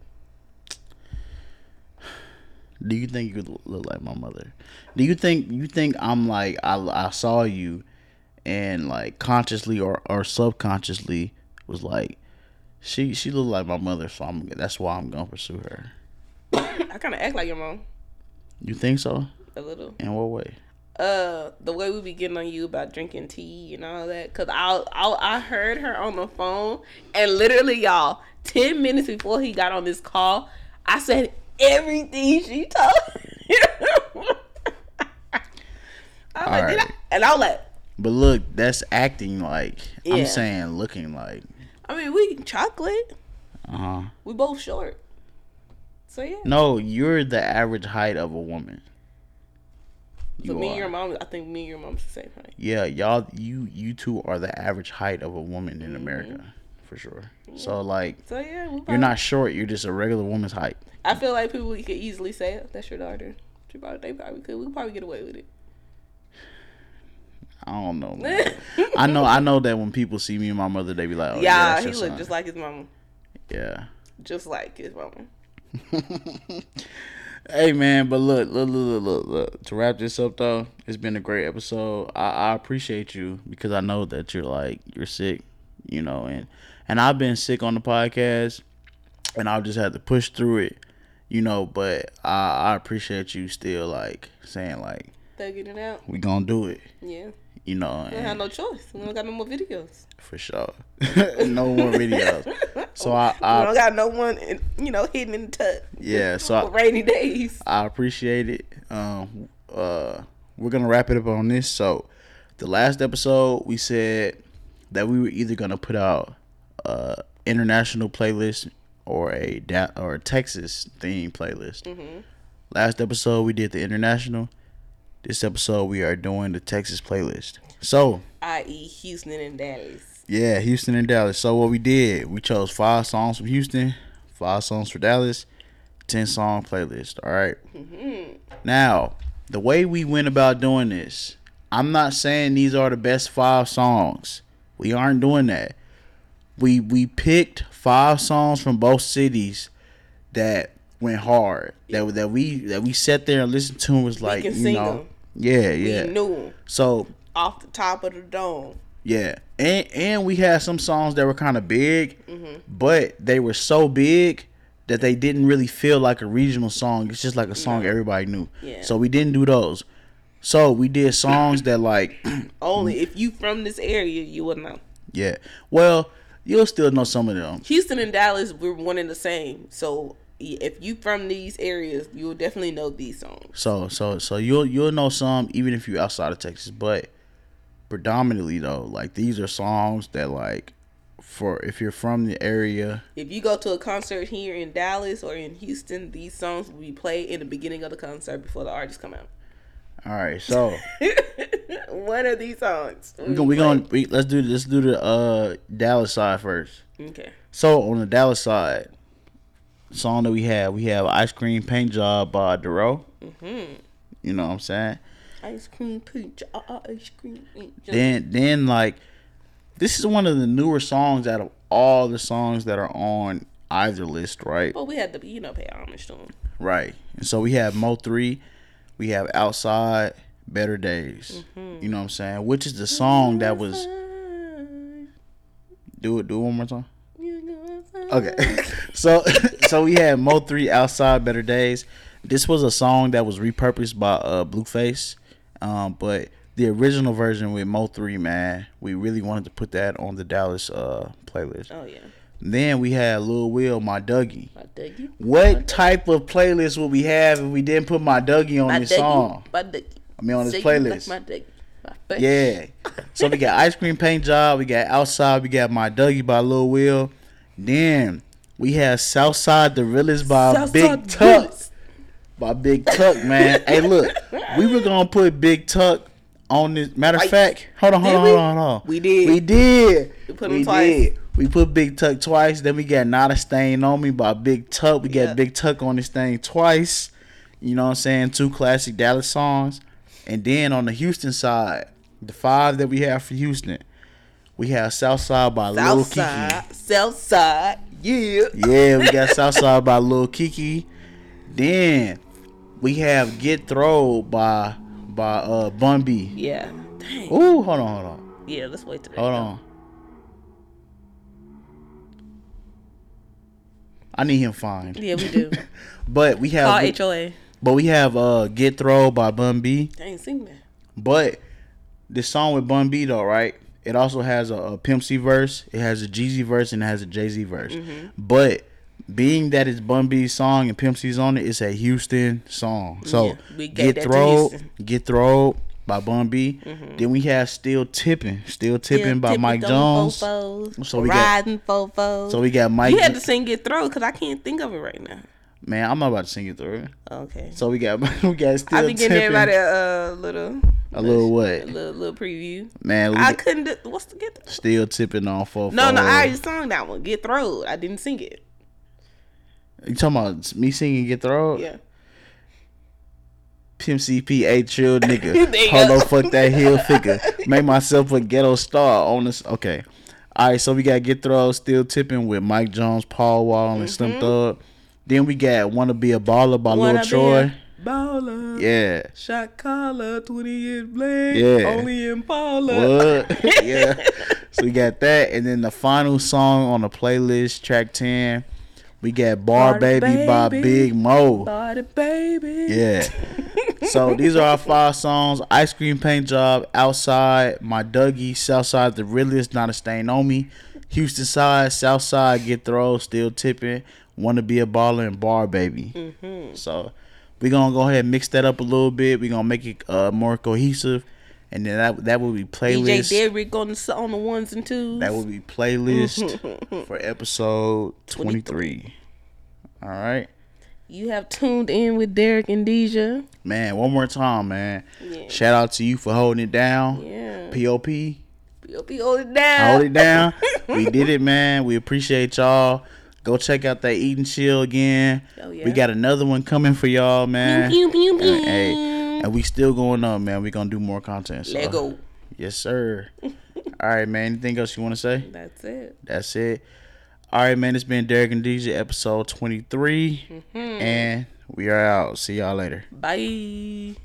Speaker 1: Do you think you look like my mother? Do you think you think I'm like I, I saw you, and like consciously or, or subconsciously was like, she she looked like my mother, so I'm that's why I'm gonna pursue her.
Speaker 2: I kind of act like your mom
Speaker 1: You think so?
Speaker 2: a little.
Speaker 1: In what way?
Speaker 2: Uh, the way we be getting on you about drinking tea and all that, cause I I I heard her on the phone, and literally y'all, ten minutes before he got on this call, I said everything she told. him. I was like, did I? And I was like,
Speaker 1: But look, that's acting like
Speaker 2: Yeah.
Speaker 1: I'm saying, looking like.
Speaker 2: I mean, we chocolate.
Speaker 1: Uh huh.
Speaker 2: We both short. So yeah.
Speaker 1: No, you're the average height of a woman.
Speaker 2: So
Speaker 1: You
Speaker 2: me and your mom, I think me and your mom's the same height.
Speaker 1: Yeah, y'all, you you two are the average height of a woman
Speaker 2: Mm-hmm.
Speaker 1: in America, for sure. So like,
Speaker 2: So yeah, we
Speaker 1: you're not short. You're just a regular woman's height.
Speaker 2: I feel like people could easily say "Oh, that's your daughter. She probably, they probably could. We could probably get away with it.
Speaker 1: I don't know. I know. I know that when people see me and my mother, they be like, "Oh, yeah,
Speaker 2: yeah, he looked just like his mama,
Speaker 1: yeah."
Speaker 2: just like his mama.
Speaker 1: Hey man, but look, look, look, look, look, look. To wrap this up though, it's been a great episode. I, I appreciate you because I know that you're like you're sick, you know, and and I've been sick on the podcast, and I've just had to push through it, you know. But I, I appreciate you still like saying like
Speaker 2: Thugging it out.
Speaker 1: we gonna do it,
Speaker 2: Yeah,
Speaker 1: you know,
Speaker 2: we don't have no choice. We don't got no more videos.
Speaker 1: for sure, no more videos. So I,
Speaker 2: we don't got no one, in, you know, hidden in the tut.
Speaker 1: yeah, so I,
Speaker 2: rainy days.
Speaker 1: I appreciate it. Um, uh, we're gonna wrap it up on this. So, the last episode we said that we were either gonna put out a international playlist or a da- or a Texas theme playlist. Mm-hmm. Last episode we did the international. This episode we are doing the Texas playlist. So
Speaker 2: I.e., Houston and Dallas.
Speaker 1: Yeah, Houston and Dallas. So what we did, we chose five songs from Houston, five songs for Dallas, ten song playlist. All right? Mm-hmm. Now, the way we went about doing this, I'm not saying these are the best five songs. We aren't doing that. We we picked five songs from both cities that went hard. That that we that we sat there and listened to and was like, you
Speaker 2: sing
Speaker 1: know,
Speaker 2: 'em.
Speaker 1: yeah,
Speaker 2: We
Speaker 1: knew
Speaker 2: knew 'em
Speaker 1: So
Speaker 2: off the top of the dome.
Speaker 1: yeah, and and we had some songs that were kind of big, mm-hmm. but they were so big that they didn't really feel like a regional song. It's just like a song everybody knew.
Speaker 2: Yeah.
Speaker 1: So we didn't do those. So we did songs that like,
Speaker 2: Only if you from this area, you would know.
Speaker 1: yeah. Well, you'll still know some of them.
Speaker 2: Houston and Dallas, we're one and the same. So if you from these areas, you will definitely know these songs.
Speaker 1: So so so you'll you'll know some even if you're outside of Texas, but predominantly though, like these are songs that like for if you're from the area,
Speaker 2: If you go to a concert here in Dallas or in Houston, these songs will be played in the beginning of the concert before the artists come out.
Speaker 1: All right. So
Speaker 2: one of these songs.
Speaker 1: we gonna we gonna we, let's do let's do the uh Dallas side first.
Speaker 2: Okay.
Speaker 1: So on the Dallas side, song that we have, we have "Ice Cream Paint Job" by Dorrough.
Speaker 2: Mm-hmm.
Speaker 1: You know what I'm saying?
Speaker 2: Ice cream peach, uh, ice cream peach.
Speaker 1: Then then like this is one of the newer songs out of all the songs that are on either list, right?
Speaker 2: But we had to, you know, pay homage to them.
Speaker 1: Right. And so we have Mo three, we have Outside, Better Days.
Speaker 2: Mm-hmm.
Speaker 1: You know what I'm saying? Which is the song that was do it do it one more time. Okay. so so we had Mo three outside better days. This was a song that was repurposed by uh Blueface. Um, but the original version with Mo three, man, we really wanted to put that on the Dallas uh playlist.
Speaker 2: Oh yeah,
Speaker 1: Then we had Lil Wil, My Dougie.
Speaker 2: my Dougie.
Speaker 1: What type of playlist would we have if we didn't put My Dougie on
Speaker 2: My
Speaker 1: this
Speaker 2: Dougie.
Speaker 1: song?
Speaker 2: My Dougie.
Speaker 1: I mean on this
Speaker 2: you like
Speaker 1: playlist.
Speaker 2: my Dougie. My.
Speaker 1: Yeah. So we got Ice Cream Paint Job, we got Outside, we got My Dougie by Lil Wil. Then we have Southside the Realest by
Speaker 2: Southside
Speaker 1: Big Tuck. By Big Tuck, man. hey look, we were gonna put Big Tuck on this matter of fact. Hold on, hold on, hold on, hold on.
Speaker 2: We did.
Speaker 1: We did.
Speaker 2: We put him twice.
Speaker 1: We put Big Tuck twice. Then we got Not a Stain on Me by Big Tuck. We got Big Tuck on this thing twice. You know what I'm saying? Two classic Dallas songs. And then on the Houston side, the five that we have for Houston, we have Southside by Lil Keke.
Speaker 2: Southside, Southside, yeah.
Speaker 1: Yeah, we got Southside by Lil Keke. Then we have Get Throw by by uh Bun B.
Speaker 2: Yeah. Dang.
Speaker 1: Ooh, hold on, hold on.
Speaker 2: Yeah, let's wait till
Speaker 1: Hold on. I need him fined.
Speaker 2: Yeah, we do.
Speaker 1: But we
Speaker 2: Call
Speaker 1: have
Speaker 2: HOA.
Speaker 1: but we have uh Get Throw by Bun B.
Speaker 2: Dang, sing that.
Speaker 1: But this song with Bun B though, right? It also has a, a Pimp C verse, it has a Jeezy verse, and it has a Jay Z verse.
Speaker 2: Mm-hmm.
Speaker 1: But being that it's Bun B's song and Pimp C's on it, it's a Houston song. So
Speaker 2: Yeah,
Speaker 1: Get Throw,
Speaker 2: Houston. Mm-hmm.
Speaker 1: Get Throw by Bun B. Then we have Still Tipping, Still Tipping by Mike Jones. So
Speaker 2: So
Speaker 1: we got-
Speaker 2: riding fofos.
Speaker 1: So we got Mike.
Speaker 2: you had to sing it through because I can't think of it right now.
Speaker 1: Man, I'm not about to sing it through.
Speaker 2: Okay.
Speaker 1: So we got we got Still
Speaker 2: I've been getting
Speaker 1: Tipping.
Speaker 2: everybody a uh, little,
Speaker 1: a little
Speaker 2: a
Speaker 1: what?
Speaker 2: little, little preview.
Speaker 1: Man, we
Speaker 2: I
Speaker 1: got
Speaker 2: couldn't. Do, what's the get? Through?
Speaker 1: Still Tipping on four.
Speaker 2: No, no, I already sung that one. Get thrown. I didn't sing it.
Speaker 1: You talking about me singing Get Throw?
Speaker 2: Yeah.
Speaker 1: Pimp CP, a chill nigga.
Speaker 2: you
Speaker 1: Hold
Speaker 2: go.
Speaker 1: on, fuck that hill figure. Make myself a ghetto star on this. Okay. All right, so we got Get Throw, Still Tipping with Mike Jones, Paul Wall, and Slim mm-hmm. Thug. Then we got Wanna Be a Baller by Lil
Speaker 2: Wanna be
Speaker 1: Troy.
Speaker 2: Baller.
Speaker 1: Yeah.
Speaker 2: Shot collar, 20 inch blade.
Speaker 1: Yeah.
Speaker 2: Only Impala.
Speaker 1: What? yeah. So we got that, and then the final song on the playlist, track ten, we got "Bar,
Speaker 2: Bar
Speaker 1: Baby" by Big Moe.
Speaker 2: Body baby.
Speaker 1: Yeah. so these are our five songs: "Ice Cream Paint Job," "Outside," "My Dougie," "Southside," "The Realest," "Not a Stain on Me," "Houston Side," "Southside," "Get Throw," "Still Tipping," "Want to Be a Baller," and "Bar Baby."
Speaker 2: Mm-hmm.
Speaker 1: So we gonna go ahead and mix that up a little bit. we gonna make it uh, more cohesive, and then that that will be playlist. DJ.
Speaker 2: Derrick on the on the ones and twos.
Speaker 1: That will be playlist for episode 23. All right.
Speaker 2: you have tuned in with Derrick and Deejah.
Speaker 1: Man, one more time, man.
Speaker 2: Yeah.
Speaker 1: Shout out to you for holding it down.
Speaker 2: Yeah.
Speaker 1: POP.
Speaker 2: You'll hold it down.
Speaker 1: Hold it down. we did it, man. We appreciate y'all. Go check out that Eat and Chill again.
Speaker 2: Oh, yeah.
Speaker 1: We got another one coming for y'all, man.
Speaker 2: Pew, pew, pew,
Speaker 1: hey. And we still going on, man. We gonna do more content. So.
Speaker 2: Let go.
Speaker 1: Yes, sir. All right, man. Anything else you want to say?
Speaker 2: That's it.
Speaker 1: That's it. All right, man. It's been Derrick and Deejah, episode 23.
Speaker 2: Mm-hmm.
Speaker 1: And we are out. See y'all later.
Speaker 2: Bye.